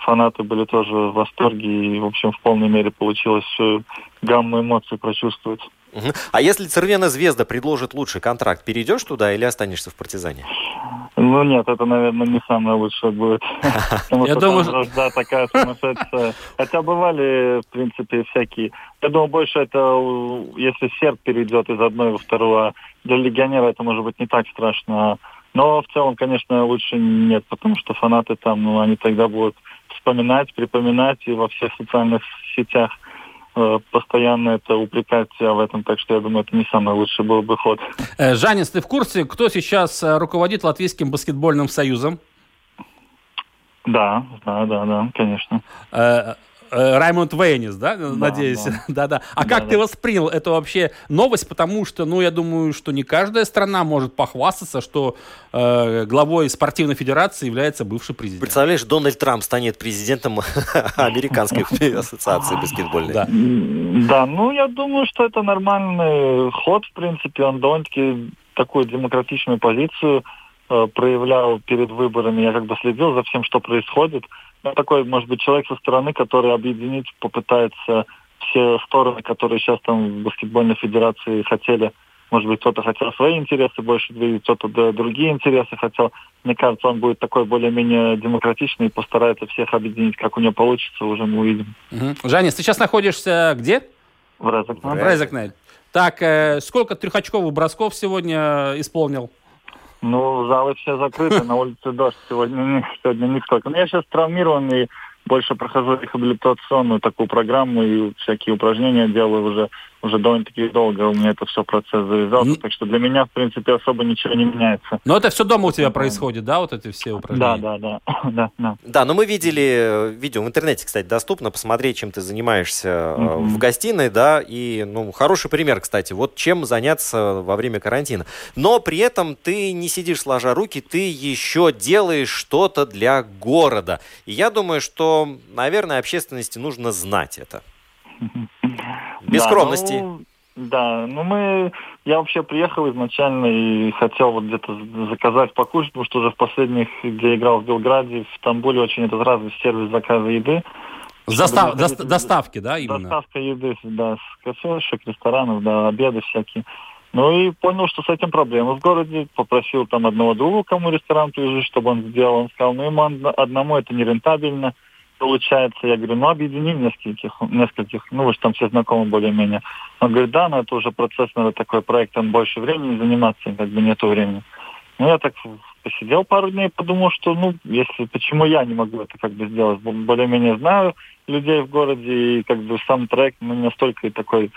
[SPEAKER 14] фанаты были тоже в восторге, и, в общем, в полной мере получилось всю гамму эмоций прочувствовать.
[SPEAKER 3] А если Цервена Звезда предложит лучший контракт, перейдешь туда или останешься в партизане?
[SPEAKER 14] Ну нет, это, наверное, не самое лучшее будет.
[SPEAKER 2] Я думаю,
[SPEAKER 14] да, такая сумасшедшая. Хотя бывали, в принципе, всякие. Я думаю, больше это, если серб перейдет из одной во вторую, а для легионера это может быть не так страшно. Но в целом, конечно, лучше нет, потому что фанаты там, ну, они тогда будут вспоминать, припоминать и во всех социальных сетях э, постоянно это упрекать себя в этом, так что я думаю, это не самый лучший был бы ход.
[SPEAKER 2] Э, Жанис, ты в курсе, кто сейчас э, руководит Латвийским баскетбольным союзом?
[SPEAKER 14] Да, да, да, да, конечно.
[SPEAKER 2] Э, Раймонд Вейнис, да, да надеюсь? Да-да. А да, как да. ты воспринял эту вообще новость? Потому что, ну, я думаю, что не каждая страна может похвастаться, что э, главой спортивной федерации является бывший президент.
[SPEAKER 3] Представляешь, Дональд Трамп станет президентом Американской ассоциации баскетбольной.
[SPEAKER 14] Да. да, ну, я думаю, что это нормальный ход, в принципе. Он довольно-таки такую демократичную позицию э, проявлял перед выборами. Я как бы следил за всем, что происходит ну, такой, может быть, человек со стороны, который объединить попытается все стороны, которые сейчас там в баскетбольной федерации хотели. Может быть, кто-то хотел свои интересы больше двигать, кто-то да, другие интересы хотел. Мне кажется, он будет такой более-менее демократичный и постарается всех объединить. Как у него получится, уже мы увидим.
[SPEAKER 2] Угу. Жанис, ты сейчас находишься где?
[SPEAKER 14] В Резакнель.
[SPEAKER 2] В Резакнель. Так, э, сколько трехочковых бросков сегодня исполнил?
[SPEAKER 14] Ну, залы все закрыты, на улице дождь сегодня, сегодня никто. Но я сейчас травмированный, больше прохожу рехабилитационную такую программу и всякие упражнения делаю уже уже довольно-таки долго у меня это все процесс завязался, mm. так что для меня, в принципе, особо ничего не меняется.
[SPEAKER 2] Но это все дома у тебя происходит, да, вот эти все упражнения?
[SPEAKER 14] Да, да, да. да, да.
[SPEAKER 3] да, но мы видели видео в интернете, кстати, доступно, посмотреть, чем ты занимаешься mm-hmm. в гостиной, да, и, ну, хороший пример, кстати, вот чем заняться во время карантина. Но при этом ты не сидишь сложа руки, ты еще делаешь что-то для города. И я думаю, что, наверное, общественности нужно знать это. Без да, скромности.
[SPEAKER 14] Ну, да, ну мы... Я вообще приехал изначально и хотел вот где-то заказать покушать, потому что уже в последних, где играл в Белграде, в Стамбуле очень этот развит сервис заказа еды.
[SPEAKER 2] Застав, до, доставки, да, именно?
[SPEAKER 14] Доставка еды, да, с кафешек, ресторанов, да, обеды всякие. Ну и понял, что с этим проблемы в городе. Попросил там одного друга, кому ресторан привезли, чтобы он сделал. Он сказал, ну ему одному это нерентабельно получается, я говорю, ну объедини нескольких, нескольких, ну вы же там все знакомы более-менее. Он говорит, да, но это уже процесс, надо такой проект, там больше времени заниматься, как бы нету времени. Ну я так посидел пару дней, подумал, что ну если почему я не могу это как бы сделать, более-менее знаю людей в городе и как бы сам проект ну, настолько такой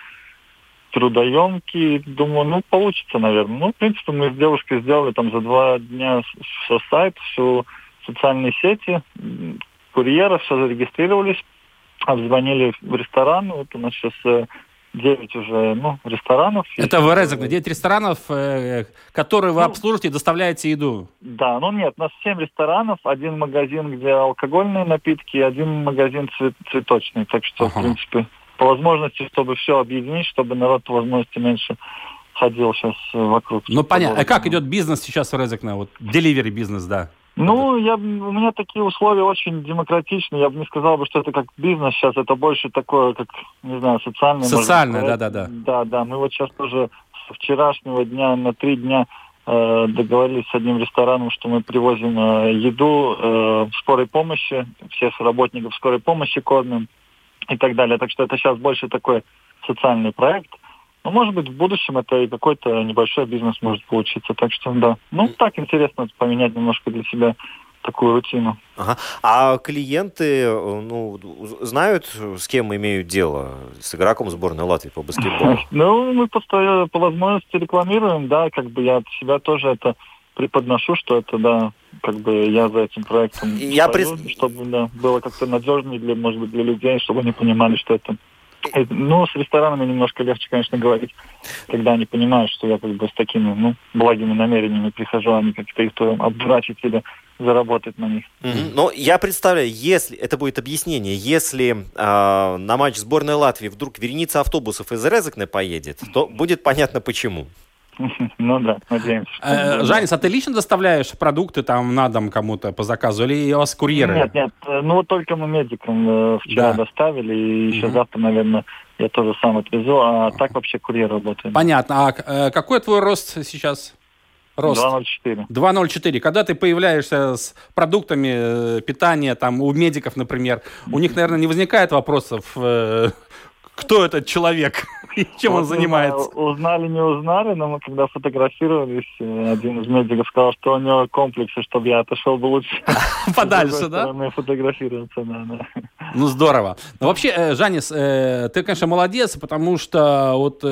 [SPEAKER 14] трудоемкий, думаю, ну получится, наверное. Ну в принципе мы с девушкой сделали там за два дня все сайт, все социальные сети, курьера, все зарегистрировались, обзвонили в ресторан. Вот у нас сейчас э, 9 уже, ну, ресторанов.
[SPEAKER 2] Это в Резекне 9 ресторанов, э, которые вы ну, обслуживаете и доставляете еду?
[SPEAKER 14] Да, ну нет, у нас 7 ресторанов, один магазин, где алкогольные напитки, один магазин цвет, цветочный. Так что, ага. в принципе, по возможности, чтобы все объединить, чтобы народ по возможности меньше ходил сейчас вокруг.
[SPEAKER 2] Ну, понятно. А как идет бизнес сейчас в Резекне? Вот, деливери бизнес, да.
[SPEAKER 14] Ну, я, у меня такие условия очень демократичные. Я бы не сказал, бы, что это как бизнес сейчас. Это больше такое, как, не знаю, социальное.
[SPEAKER 2] Социальное, да-да-да.
[SPEAKER 14] Да, да. Мы вот сейчас тоже с вчерашнего дня на три дня э, договорились с одним рестораном, что мы привозим э, еду э, скорой помощи, всех работников скорой помощи кормим и так далее. Так что это сейчас больше такой социальный проект. Ну, может быть, в будущем это и какой-то небольшой бизнес может получиться. Так что, да. Ну, так интересно поменять немножко для себя такую рутину.
[SPEAKER 3] Ага. А клиенты ну, знают, с кем имеют дело? С игроком сборной Латвии по баскетболу?
[SPEAKER 14] Ну, мы постоянно по возможности рекламируем, да, как бы я от себя тоже это преподношу, что это, да, как бы я за этим проектом
[SPEAKER 3] я
[SPEAKER 14] стою, пред... чтобы да, было как-то надежнее для, может быть, для людей, чтобы они понимали, что это ну, с ресторанами немножко легче, конечно, говорить, когда они понимают, что я как бы с такими, ну, благими намерениями прихожу, а не как-то их то обдурачить или заработать на них.
[SPEAKER 3] Mm-hmm. Но я представляю, если, это будет объяснение, если э, на матч сборной Латвии вдруг вереница автобусов из Резекне поедет, то будет понятно почему.
[SPEAKER 14] Ну да, надеемся.
[SPEAKER 2] Э, Жанис, а ты лично доставляешь продукты там на дом кому-то по заказу или у вас курьеры?
[SPEAKER 14] Нет, нет, э, ну вот только мы медикам э, вчера да. доставили, и еще завтра, наверное, я тоже сам отвезу, а так вообще курьер работает.
[SPEAKER 2] Понятно. А какой твой рост сейчас?
[SPEAKER 14] Рост. 2,04.
[SPEAKER 2] 2,04. Когда ты появляешься с продуктами питания, там, у медиков, например, у них, наверное, не возникает вопросов, кто этот человек и чем вот он занимается.
[SPEAKER 14] Узнали, не узнали, но мы когда фотографировались, э, один из медиков сказал, что у него комплексы, чтобы я отошел бы лучше.
[SPEAKER 2] Подальше, да?
[SPEAKER 14] фотографироваться, да, да.
[SPEAKER 2] Ну, здорово. Ну, вообще, э, Жанис, э, ты, конечно, молодец, потому что вот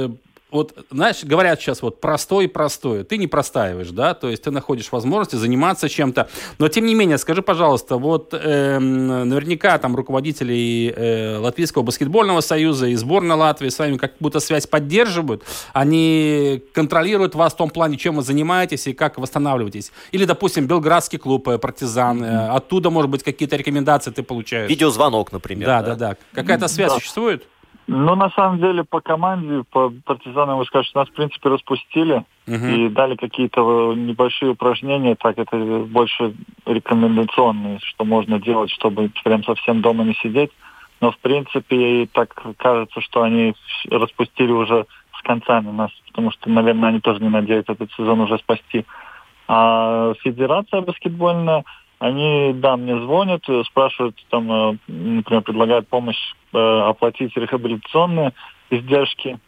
[SPEAKER 2] вот, знаешь, говорят сейчас вот простой простое. Ты не простаиваешь, да, то есть ты находишь возможности заниматься чем-то. Но тем не менее, скажи, пожалуйста, вот э, наверняка там руководители э, Латвийского баскетбольного союза и сборной Латвии с вами как будто связь поддерживают. Они контролируют вас в том плане, чем вы занимаетесь и как восстанавливаетесь. Или, допустим, Белградский клуб э, «Партизан». Mm-hmm. Оттуда, может быть, какие-то рекомендации ты получаешь.
[SPEAKER 3] Видеозвонок, например.
[SPEAKER 2] Да, да, да. да. Какая-то связь да. существует?
[SPEAKER 14] Ну, на самом деле, по команде, по партизанам, вы скажете, нас, в принципе, распустили uh-huh. и дали какие-то небольшие упражнения, так это больше рекомендационные, что можно делать, чтобы прям совсем дома не сидеть. Но, в принципе, так кажется, что они распустили уже с концами нас, потому что, наверное, они тоже не надеются этот сезон уже спасти. А Федерация баскетбольная они, да, мне звонят, спрашивают, там, э, например, предлагают помощь э, оплатить рехабилитационные издержки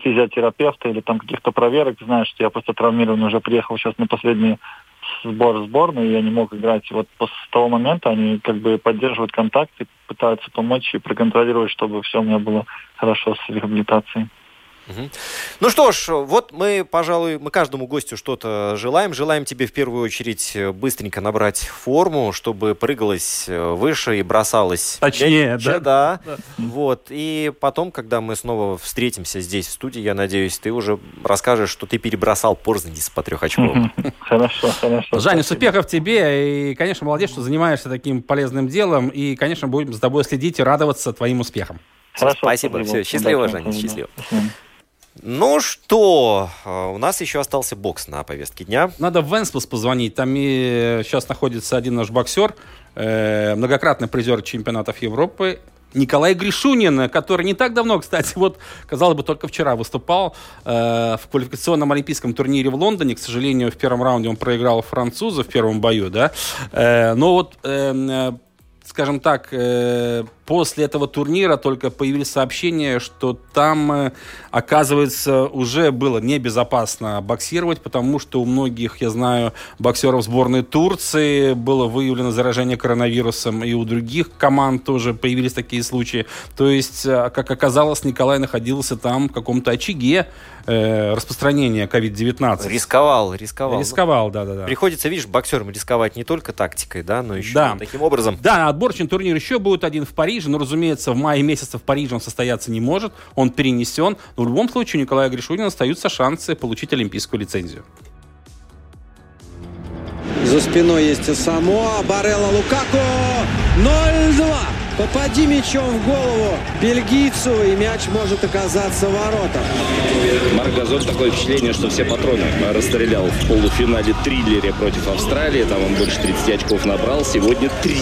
[SPEAKER 14] физиотерапевта или там каких-то проверок. Знаешь, что я просто травмированный уже приехал сейчас на последний сбор сборной, я не мог играть. Вот с того момента они как бы поддерживают контакты, пытаются помочь и проконтролировать, чтобы все у меня было хорошо с рехабилитацией.
[SPEAKER 3] Угу. Ну что ж, вот мы, пожалуй, мы каждому гостю что-то желаем. Желаем тебе в первую очередь э, быстренько набрать форму, чтобы прыгалось э, выше и бросалось.
[SPEAKER 2] Точнее, да?
[SPEAKER 3] да? Да. Вот. И потом, когда мы снова встретимся здесь в студии, я надеюсь, ты уже расскажешь, что ты перебросал Порзнис по трехочковому.
[SPEAKER 14] Хорошо, хорошо.
[SPEAKER 2] Жаня, успехов тебе. И, конечно, молодец, что занимаешься таким полезным делом. И, конечно, будем за тобой следить и радоваться твоим успехам.
[SPEAKER 3] Хорошо, спасибо. Все, счастливо, Жаня, счастливо. Ну что, а, у нас еще остался бокс на повестке дня.
[SPEAKER 2] Надо в Венспилс позвонить. Там и сейчас находится один наш боксер, э, многократный призер чемпионатов Европы. Николай Гришунин, который не так давно, кстати, вот, казалось бы, только вчера выступал э, в квалификационном олимпийском турнире в Лондоне. К сожалению, в первом раунде он проиграл француза в первом бою, да. Э, но вот, э, скажем так, э, после этого турнира только появились сообщения, что там, э, оказывается, уже было небезопасно боксировать, потому что у многих, я знаю, боксеров сборной Турции было выявлено заражение коронавирусом, и у других команд тоже появились такие случаи. То есть, э, как оказалось, Николай находился там в каком-то очаге распространения COVID-19.
[SPEAKER 3] Рисковал, рисковал.
[SPEAKER 2] Рисковал, да-да-да.
[SPEAKER 3] Приходится, видишь, боксерам рисковать не только тактикой, да, но еще да. таким образом.
[SPEAKER 2] Да, отборочный турнир еще будет один в Париже, но, разумеется, в мае месяце в Париже он состояться не может, он перенесен, но в любом случае у Николая Гришунина остаются шансы получить олимпийскую лицензию.
[SPEAKER 15] За спиной есть Самоа, Барелла Лукако, 0-2. Попади мячом в голову бельгийцу, и мяч может оказаться в воротах.
[SPEAKER 16] Марк Газон такое впечатление, что все патроны расстрелял в полуфинале триллере против Австралии. Там он больше 30 очков набрал, сегодня 3.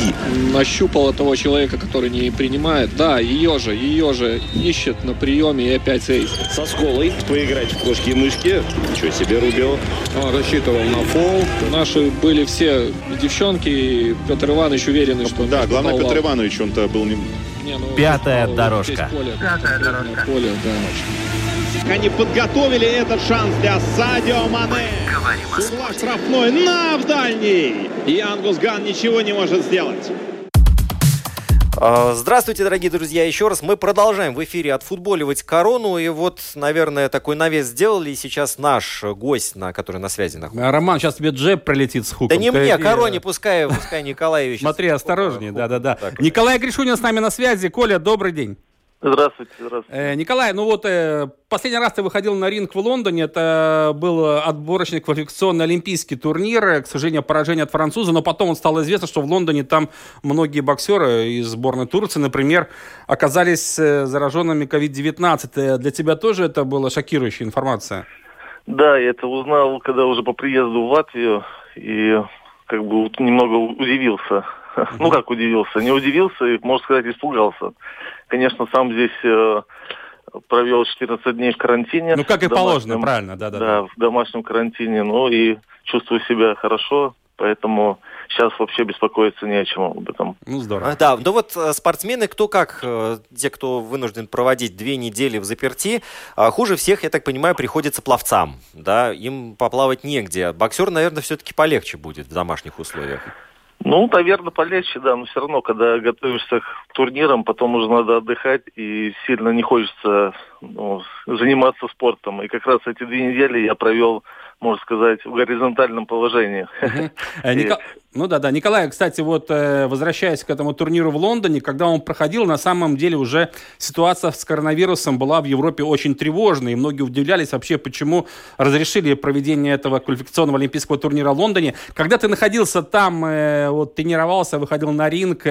[SPEAKER 7] Нащупал того человека, который не принимает. Да, ее же, ее же ищет на приеме и опять эйс.
[SPEAKER 16] Со сколой поиграть в кошки и мышки. Ничего себе, Рубио.
[SPEAKER 7] Он рассчитывал на фол. Наши были все девчонки, и Петр Иванович уверенный, что...
[SPEAKER 6] Да, главное, Петр Иванович, он-то был не...
[SPEAKER 7] Не, ну,
[SPEAKER 1] Пятая
[SPEAKER 7] попал
[SPEAKER 1] дорожка.
[SPEAKER 7] поле.
[SPEAKER 9] Пятая дорожка.
[SPEAKER 7] Поле, да.
[SPEAKER 10] Они подготовили этот шанс для Садио Мане. С угла штрафной на в дальний. И Ангус Ган ничего не может сделать.
[SPEAKER 3] А, Здравствуйте, дорогие друзья, еще раз. Мы продолжаем в эфире отфутболивать корону. И вот, наверное, такой навес сделали. И сейчас наш гость, на, который на связи находится.
[SPEAKER 2] А, Роман, сейчас тебе джеб пролетит с хуком.
[SPEAKER 3] Да не
[SPEAKER 2] Ты-
[SPEAKER 3] мне,
[SPEAKER 2] э,
[SPEAKER 3] короне, пускай, пускай Николаевич.
[SPEAKER 2] Смотри, осторожнее, да-да-да. Николай Гришунин с нами на связи. Коля, добрый день.
[SPEAKER 17] Здравствуйте, здравствуйте.
[SPEAKER 2] Э, Николай, ну вот э, последний раз ты выходил на ринг в Лондоне, это был отборочный квалификационный олимпийский турнир, к сожалению, поражение от француза, но потом вот стало известно, что в Лондоне там многие боксеры из сборной Турции, например, оказались э, зараженными COVID-19. Э, Для тебя тоже это была шокирующая информация?
[SPEAKER 17] Да, я это узнал, когда уже по приезду в Латвию, и как бы немного удивился. Ну как удивился? Не удивился, и, можно сказать, испугался. Конечно, сам здесь э, провел 14 дней в карантине.
[SPEAKER 2] Ну, как и положено, правильно, да-да.
[SPEAKER 17] Да, в домашнем карантине, ну и чувствую себя хорошо, поэтому сейчас вообще беспокоиться не о чем об этом.
[SPEAKER 2] Ну, здорово.
[SPEAKER 3] А, Да, ну вот э, спортсмены, кто как, э, те, кто вынужден проводить две недели в заперти, хуже всех, я так понимаю, приходится пловцам, да, им поплавать негде. Боксер, наверное, все-таки полегче будет в домашних условиях.
[SPEAKER 17] Ну, наверное, полегче, да, но все равно, когда готовишься к турнирам, потом уже надо отдыхать, и сильно не хочется ну, заниматься спортом. И как раз эти две недели я провел, можно сказать, в горизонтальном положении.
[SPEAKER 2] Э, Ну да, да. Николай, кстати, вот э, возвращаясь к этому турниру в Лондоне, когда он проходил, на самом деле уже ситуация с коронавирусом была в Европе очень тревожной. И многие удивлялись вообще, почему разрешили проведение этого квалификационного олимпийского турнира в Лондоне. Когда ты находился там, э, вот тренировался, выходил на ринг,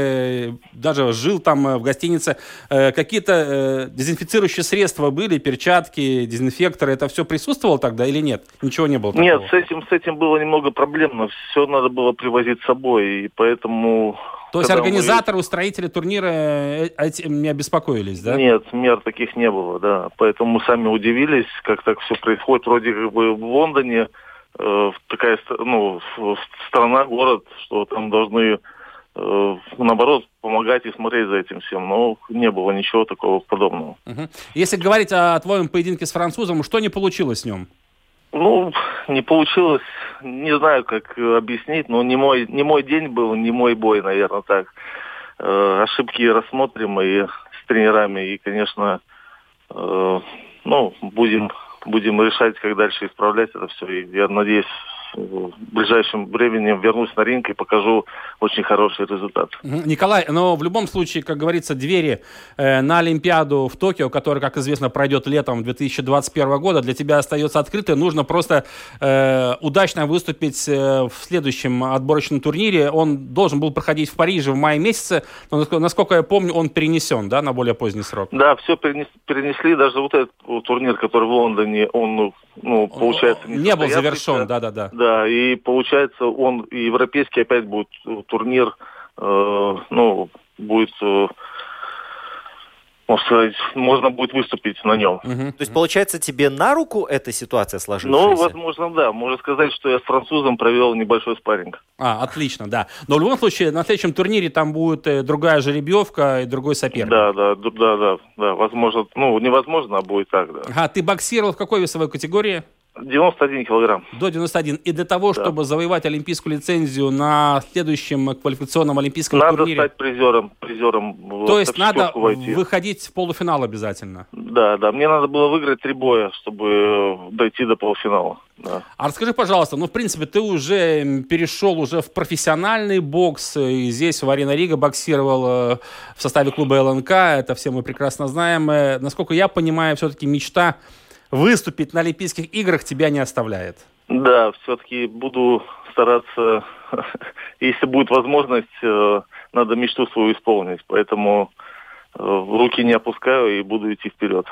[SPEAKER 2] даже жил там в гостинице, какие-то дезинфицирующие средства были, перчатки, дезинфекторы, это все присутствовало тогда или нет? Ничего не было такого?
[SPEAKER 17] Нет, с этим, с этим было немного проблемно. Все надо было привозить с собой, и поэтому...
[SPEAKER 2] То есть
[SPEAKER 17] когда мы-
[SPEAKER 2] организаторы, устроители турнира э, этим не обеспокоились, да?
[SPEAKER 17] Нет, мер таких не было, да. Поэтому мы сами удивились, как так все происходит. Вроде как бы в Лондоне э, такая ну, страна, город, что там должны э, наоборот помогать и смотреть за этим всем. Но не было ничего такого подобного.
[SPEAKER 2] Мгм. Если говорить о твоем поединке с французом, что не получилось с нем?
[SPEAKER 17] Ну, не получилось, не знаю, как э, объяснить, но не мой, не мой день был, не мой бой, наверное, так. Э, ошибки рассмотрим и с тренерами, и, конечно, э, ну, будем, будем решать, как дальше исправлять это все. И я надеюсь, в ближайшем времени вернусь на ринг и покажу очень хороший результат.
[SPEAKER 2] Николай, но в любом случае, как говорится, двери э, на Олимпиаду в Токио, которая, как известно, пройдет летом 2021 года, для тебя остается открытой. Нужно просто э, удачно выступить э, в следующем отборочном турнире. Он должен был проходить в Париже в мае месяце, но, насколько- я помню, он перенесен, да, на более поздний срок.
[SPEAKER 17] Да, все перенесли, даже вот этот турнир, который в Лондоне, он, ну, получается,
[SPEAKER 2] Не был
[SPEAKER 17] состоявшийся.
[SPEAKER 2] завершен, да-да-да.
[SPEAKER 17] Да, и получается, он и европейский опять будет э, турнир, э, ну, будет, э, можно сказать, можно будет выступить на нем.
[SPEAKER 3] То есть, получается, тебе на руку эта ситуация сложившаяся?
[SPEAKER 17] Ну, возможно, да. Можно сказать, что я с французом провел небольшой спарринг.
[SPEAKER 2] А, отлично, да. Но в любом случае, на следующем турнире там будет э, другая жеребьевка и другой соперник.
[SPEAKER 17] Да, да, да, да, да. Возможно, ну, невозможно, а будет так, да.
[SPEAKER 2] Ага, ты боксировал в какой весовой категории?
[SPEAKER 17] 91 килограмм.
[SPEAKER 2] До 91. И для того,
[SPEAKER 17] Да.
[SPEAKER 2] чтобы завоевать олимпийскую лицензию на следующем квалификационном олимпийском
[SPEAKER 17] Надо
[SPEAKER 2] турнире,
[SPEAKER 17] стать призером, призером.
[SPEAKER 2] то есть надо
[SPEAKER 17] войти.
[SPEAKER 2] выходить в полуфинал обязательно.
[SPEAKER 17] Да, да. Мне надо было выиграть три боя, чтобы э, дойти до полуфинала. Да.
[SPEAKER 2] А расскажи, пожалуйста, ну, в принципе, ты уже перешел уже в профессиональный бокс, и здесь в Арена Рига боксировал э, в составе клуба ЛНК, это все мы прекрасно знаем. Э, Насколько я понимаю, все-таки мечта выступить на Олимпийских играх тебя не оставляет.
[SPEAKER 17] Да, все-таки буду стараться, если будет возможность, э, надо мечту свою исполнить. Поэтому руки не опускаю и буду идти вперед.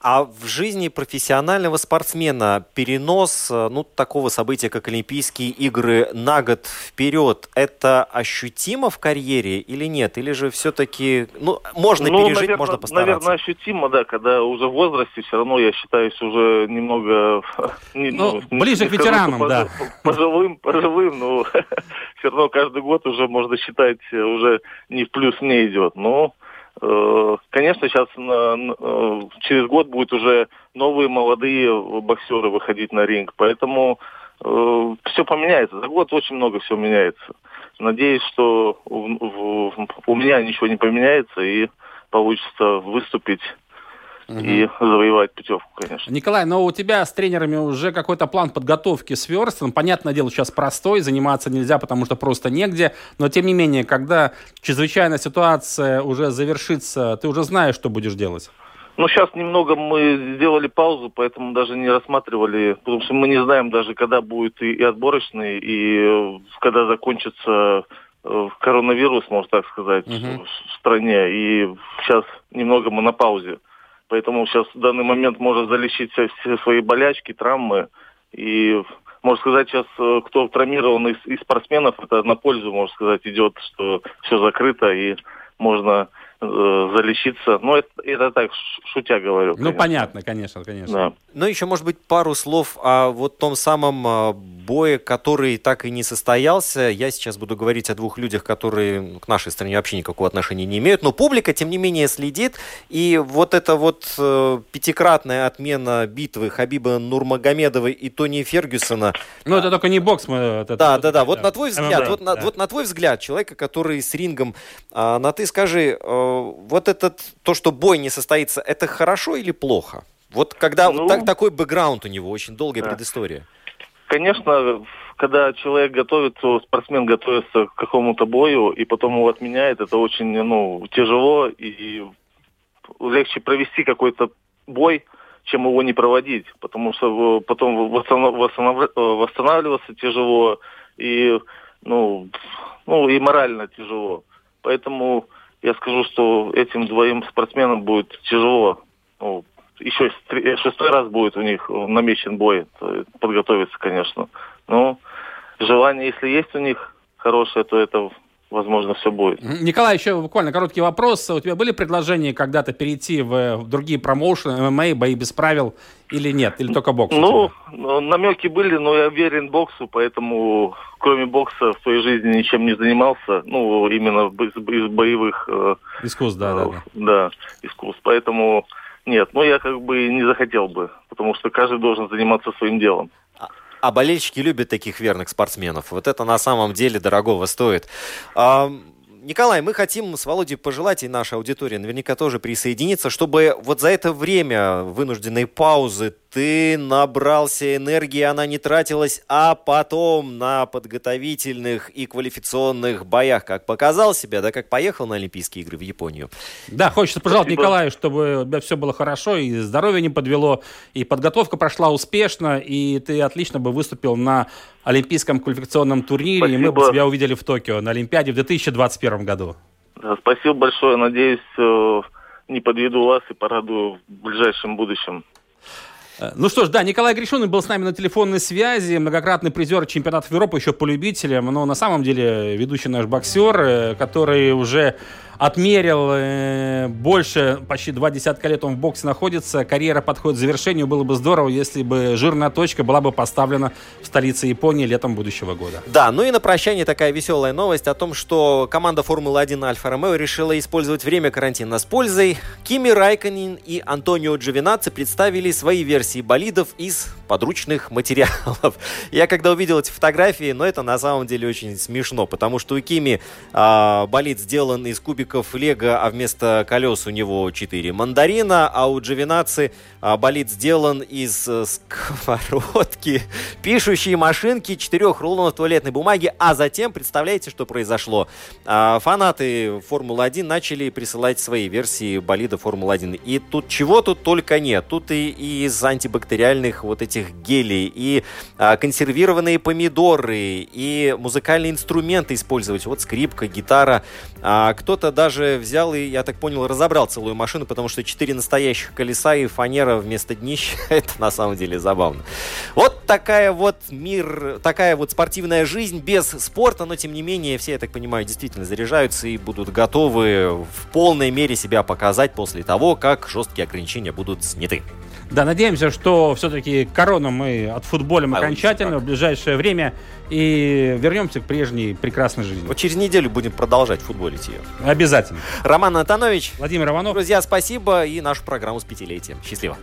[SPEAKER 3] А в жизни профессионального спортсмена перенос э, ну, такого события, как Олимпийские игры, на год вперед, это ощутимо в карьере или нет? Или же все-таки, ну, можно
[SPEAKER 17] Ну,
[SPEAKER 3] пережить,
[SPEAKER 17] наверное,
[SPEAKER 3] можно постараться?
[SPEAKER 17] Наверное, ощутимо, да, когда уже в возрасте, все равно я считаюсь уже немного... не-
[SPEAKER 2] Ну,
[SPEAKER 17] не-
[SPEAKER 2] ближе
[SPEAKER 17] не
[SPEAKER 2] к ветеранам, да.
[SPEAKER 17] пожи- Пожилым, пожилым, но все равно каждый год уже можно считать, э, уже не в плюс мне идет. Но, э, конечно, сейчас через год будут уже новые молодые боксеры выходить на ринг, поэтому все поменяется. За год очень много всего меняется. Надеюсь, что у меня ничего не поменяется и получится выступить и завоевать путевку, конечно.
[SPEAKER 2] Николай, но у тебя с тренерами уже какой-то план подготовки сверстан. Понятное дело, сейчас простой, заниматься нельзя, потому что просто негде. Но тем не менее, когда чрезвычайная ситуация уже завершится, ты уже знаешь, что будешь делать.
[SPEAKER 17] Ну, сейчас немного мы сделали паузу, поэтому даже не рассматривали, потому что мы не знаем даже, когда будет и, и отборочный, и э, когда закончится э, коронавирус, можно так сказать,
[SPEAKER 2] Мгм.
[SPEAKER 17] в стране. И сейчас немного мы на паузе. Поэтому сейчас в данный момент можно залечить все, свои болячки, травмы. И, можно сказать, сейчас э, кто травмирован из, из спортсменов, это на пользу, можно сказать, идет, что все закрыто и можно залечиться. Ну, это, это так, шутя говорю.
[SPEAKER 2] Ну,
[SPEAKER 17] конечно.
[SPEAKER 2] понятно, конечно, конечно.
[SPEAKER 17] Да.
[SPEAKER 3] Ну, еще, может быть, пару слов о вот том самом а, бое, который так и не состоялся. Я сейчас буду говорить о двух людях, которые к нашей стране вообще никакого отношения не имеют, но публика, тем не менее, следит. И вот эта вот э, пятикратная отмена битвы Хабиба Нурмагомедова и Тони Фергюсона.
[SPEAKER 2] Ну, это только не бокс. Мы, это-
[SPEAKER 3] Да, да, да. Вот на твой
[SPEAKER 2] ММА,
[SPEAKER 3] взгляд, вот, на,
[SPEAKER 2] да.
[SPEAKER 3] вот на твой взгляд, человека, который с рингом, а, на ты скажи, э, вот этот то, что бой не состоится, это хорошо или плохо? Вот когда
[SPEAKER 17] Ну,
[SPEAKER 3] так- такой бэкграунд у него, очень долгая
[SPEAKER 17] да.
[SPEAKER 3] предыстория.
[SPEAKER 17] Конечно, когда человек готовится, спортсмен готовится к какому-то бою, и потом его отменяет, это очень ну, тяжело, и легче провести какой-то бой, чем его не проводить, потому что э, потом э, восстанавливаться тяжело, и, ну, ну, и морально тяжело. Поэтому я скажу, что этим двоим спортсменам будет тяжело. Ну, еще три- шестой раз будет у них намечен бой, то подготовиться, конечно. Но желание, если есть у них хорошее, то это, возможно, все будет.
[SPEAKER 2] Николай, еще буквально короткий вопрос. У тебя были предложения когда-то перейти в, в другие промоушены, ММА, бои без правил или нет? Или только бокс?
[SPEAKER 17] Ну, ну, намеки были, но я верен боксу, поэтому кроме бокса в своей жизни ничем не занимался. Ну, именно из, боевых э,
[SPEAKER 2] Искусств, да, да, да.
[SPEAKER 17] да, искусств. Поэтому нет, ну я как бы не захотел бы, потому что каждый должен заниматься своим делом.
[SPEAKER 3] А болельщики любят таких верных спортсменов. Вот это на самом деле дорогого стоит. А, Николай, мы хотим с Володей пожелать, и наша аудитория наверняка тоже присоединиться, чтобы вот за это время вынужденной паузы ты набрался энергии, она не тратилась, а потом на подготовительных и квалификационных боях, как показал себя, да, как поехал на Олимпийские игры в Японию.
[SPEAKER 2] Да, хочется пожелать
[SPEAKER 17] Спасибо.
[SPEAKER 2] Николаю, чтобы у тебя все было хорошо, и здоровье не подвело, и подготовка прошла успешно, и ты отлично бы выступил на Олимпийском квалификационном турнире, и мы бы
[SPEAKER 17] Спасибо.
[SPEAKER 2] тебя увидели в Токио на Олимпиаде в 2021 году.
[SPEAKER 17] Да, спасибо большое, надеюсь, э, не подведу вас и порадую в ближайшем будущем.
[SPEAKER 2] Э, Ну что ж, да, Николай Гришуный был с нами на телефонной связи, многократный призер чемпионатов Европы, еще по любителям, но на самом деле ведущий наш боксер, э, который уже отмерил э, больше, почти два десятка лет он в боксе находится, карьера подходит к завершению, было бы здорово, если бы жирная точка была бы поставлена в столице Японии летом будущего года.
[SPEAKER 3] Да, ну и на прощание такая веселая новость о том, что команда Формулы-1 Альфа Ромео решила использовать время карантина с пользой. Кими Райконин и Антонио Джовинаци представили свои версии болидов из подручных материалов. Я когда увидел эти фотографии, но это на самом деле очень смешно, потому что у Кими а, болид сделан из кубиков лего, а вместо колес у него 4 мандарина, а у Джовинаци а, болид сделан из э, сковородки, пишущей машинки, четырех рулонов туалетной бумаги, а затем, представляете, что произошло? А, фанаты Формулы-1 начали присылать свои версии болида Формулы-1. И тут чего тут только нет. Тут и, из антибактериальных вот этих гелей, и а, консервированные помидоры, и музыкальные инструменты использовать. Вот скрипка, гитара. Кто-то даже взял и, я так понял, разобрал целую машину, потому что четыре настоящих колеса и фанера вместо днища. Это на самом деле забавно. Вот такая вот мир, такая вот спортивная жизнь без спорта, но тем не менее все, я так понимаю, действительно заряжаются и будут готовы в полной мере себя показать после того, как жесткие ограничения будут сняты.
[SPEAKER 2] Да, надеемся, что все-таки корону мы отфутболим а окончательно в ближайшее время и вернемся к прежней прекрасной жизни.
[SPEAKER 3] Вот через неделю будем продолжать футболить ее.
[SPEAKER 2] Обязательно.
[SPEAKER 3] Роман Антонович.
[SPEAKER 2] Владимир Иванов.
[SPEAKER 3] Друзья, спасибо и нашу программу с пятилетием. Счастливо.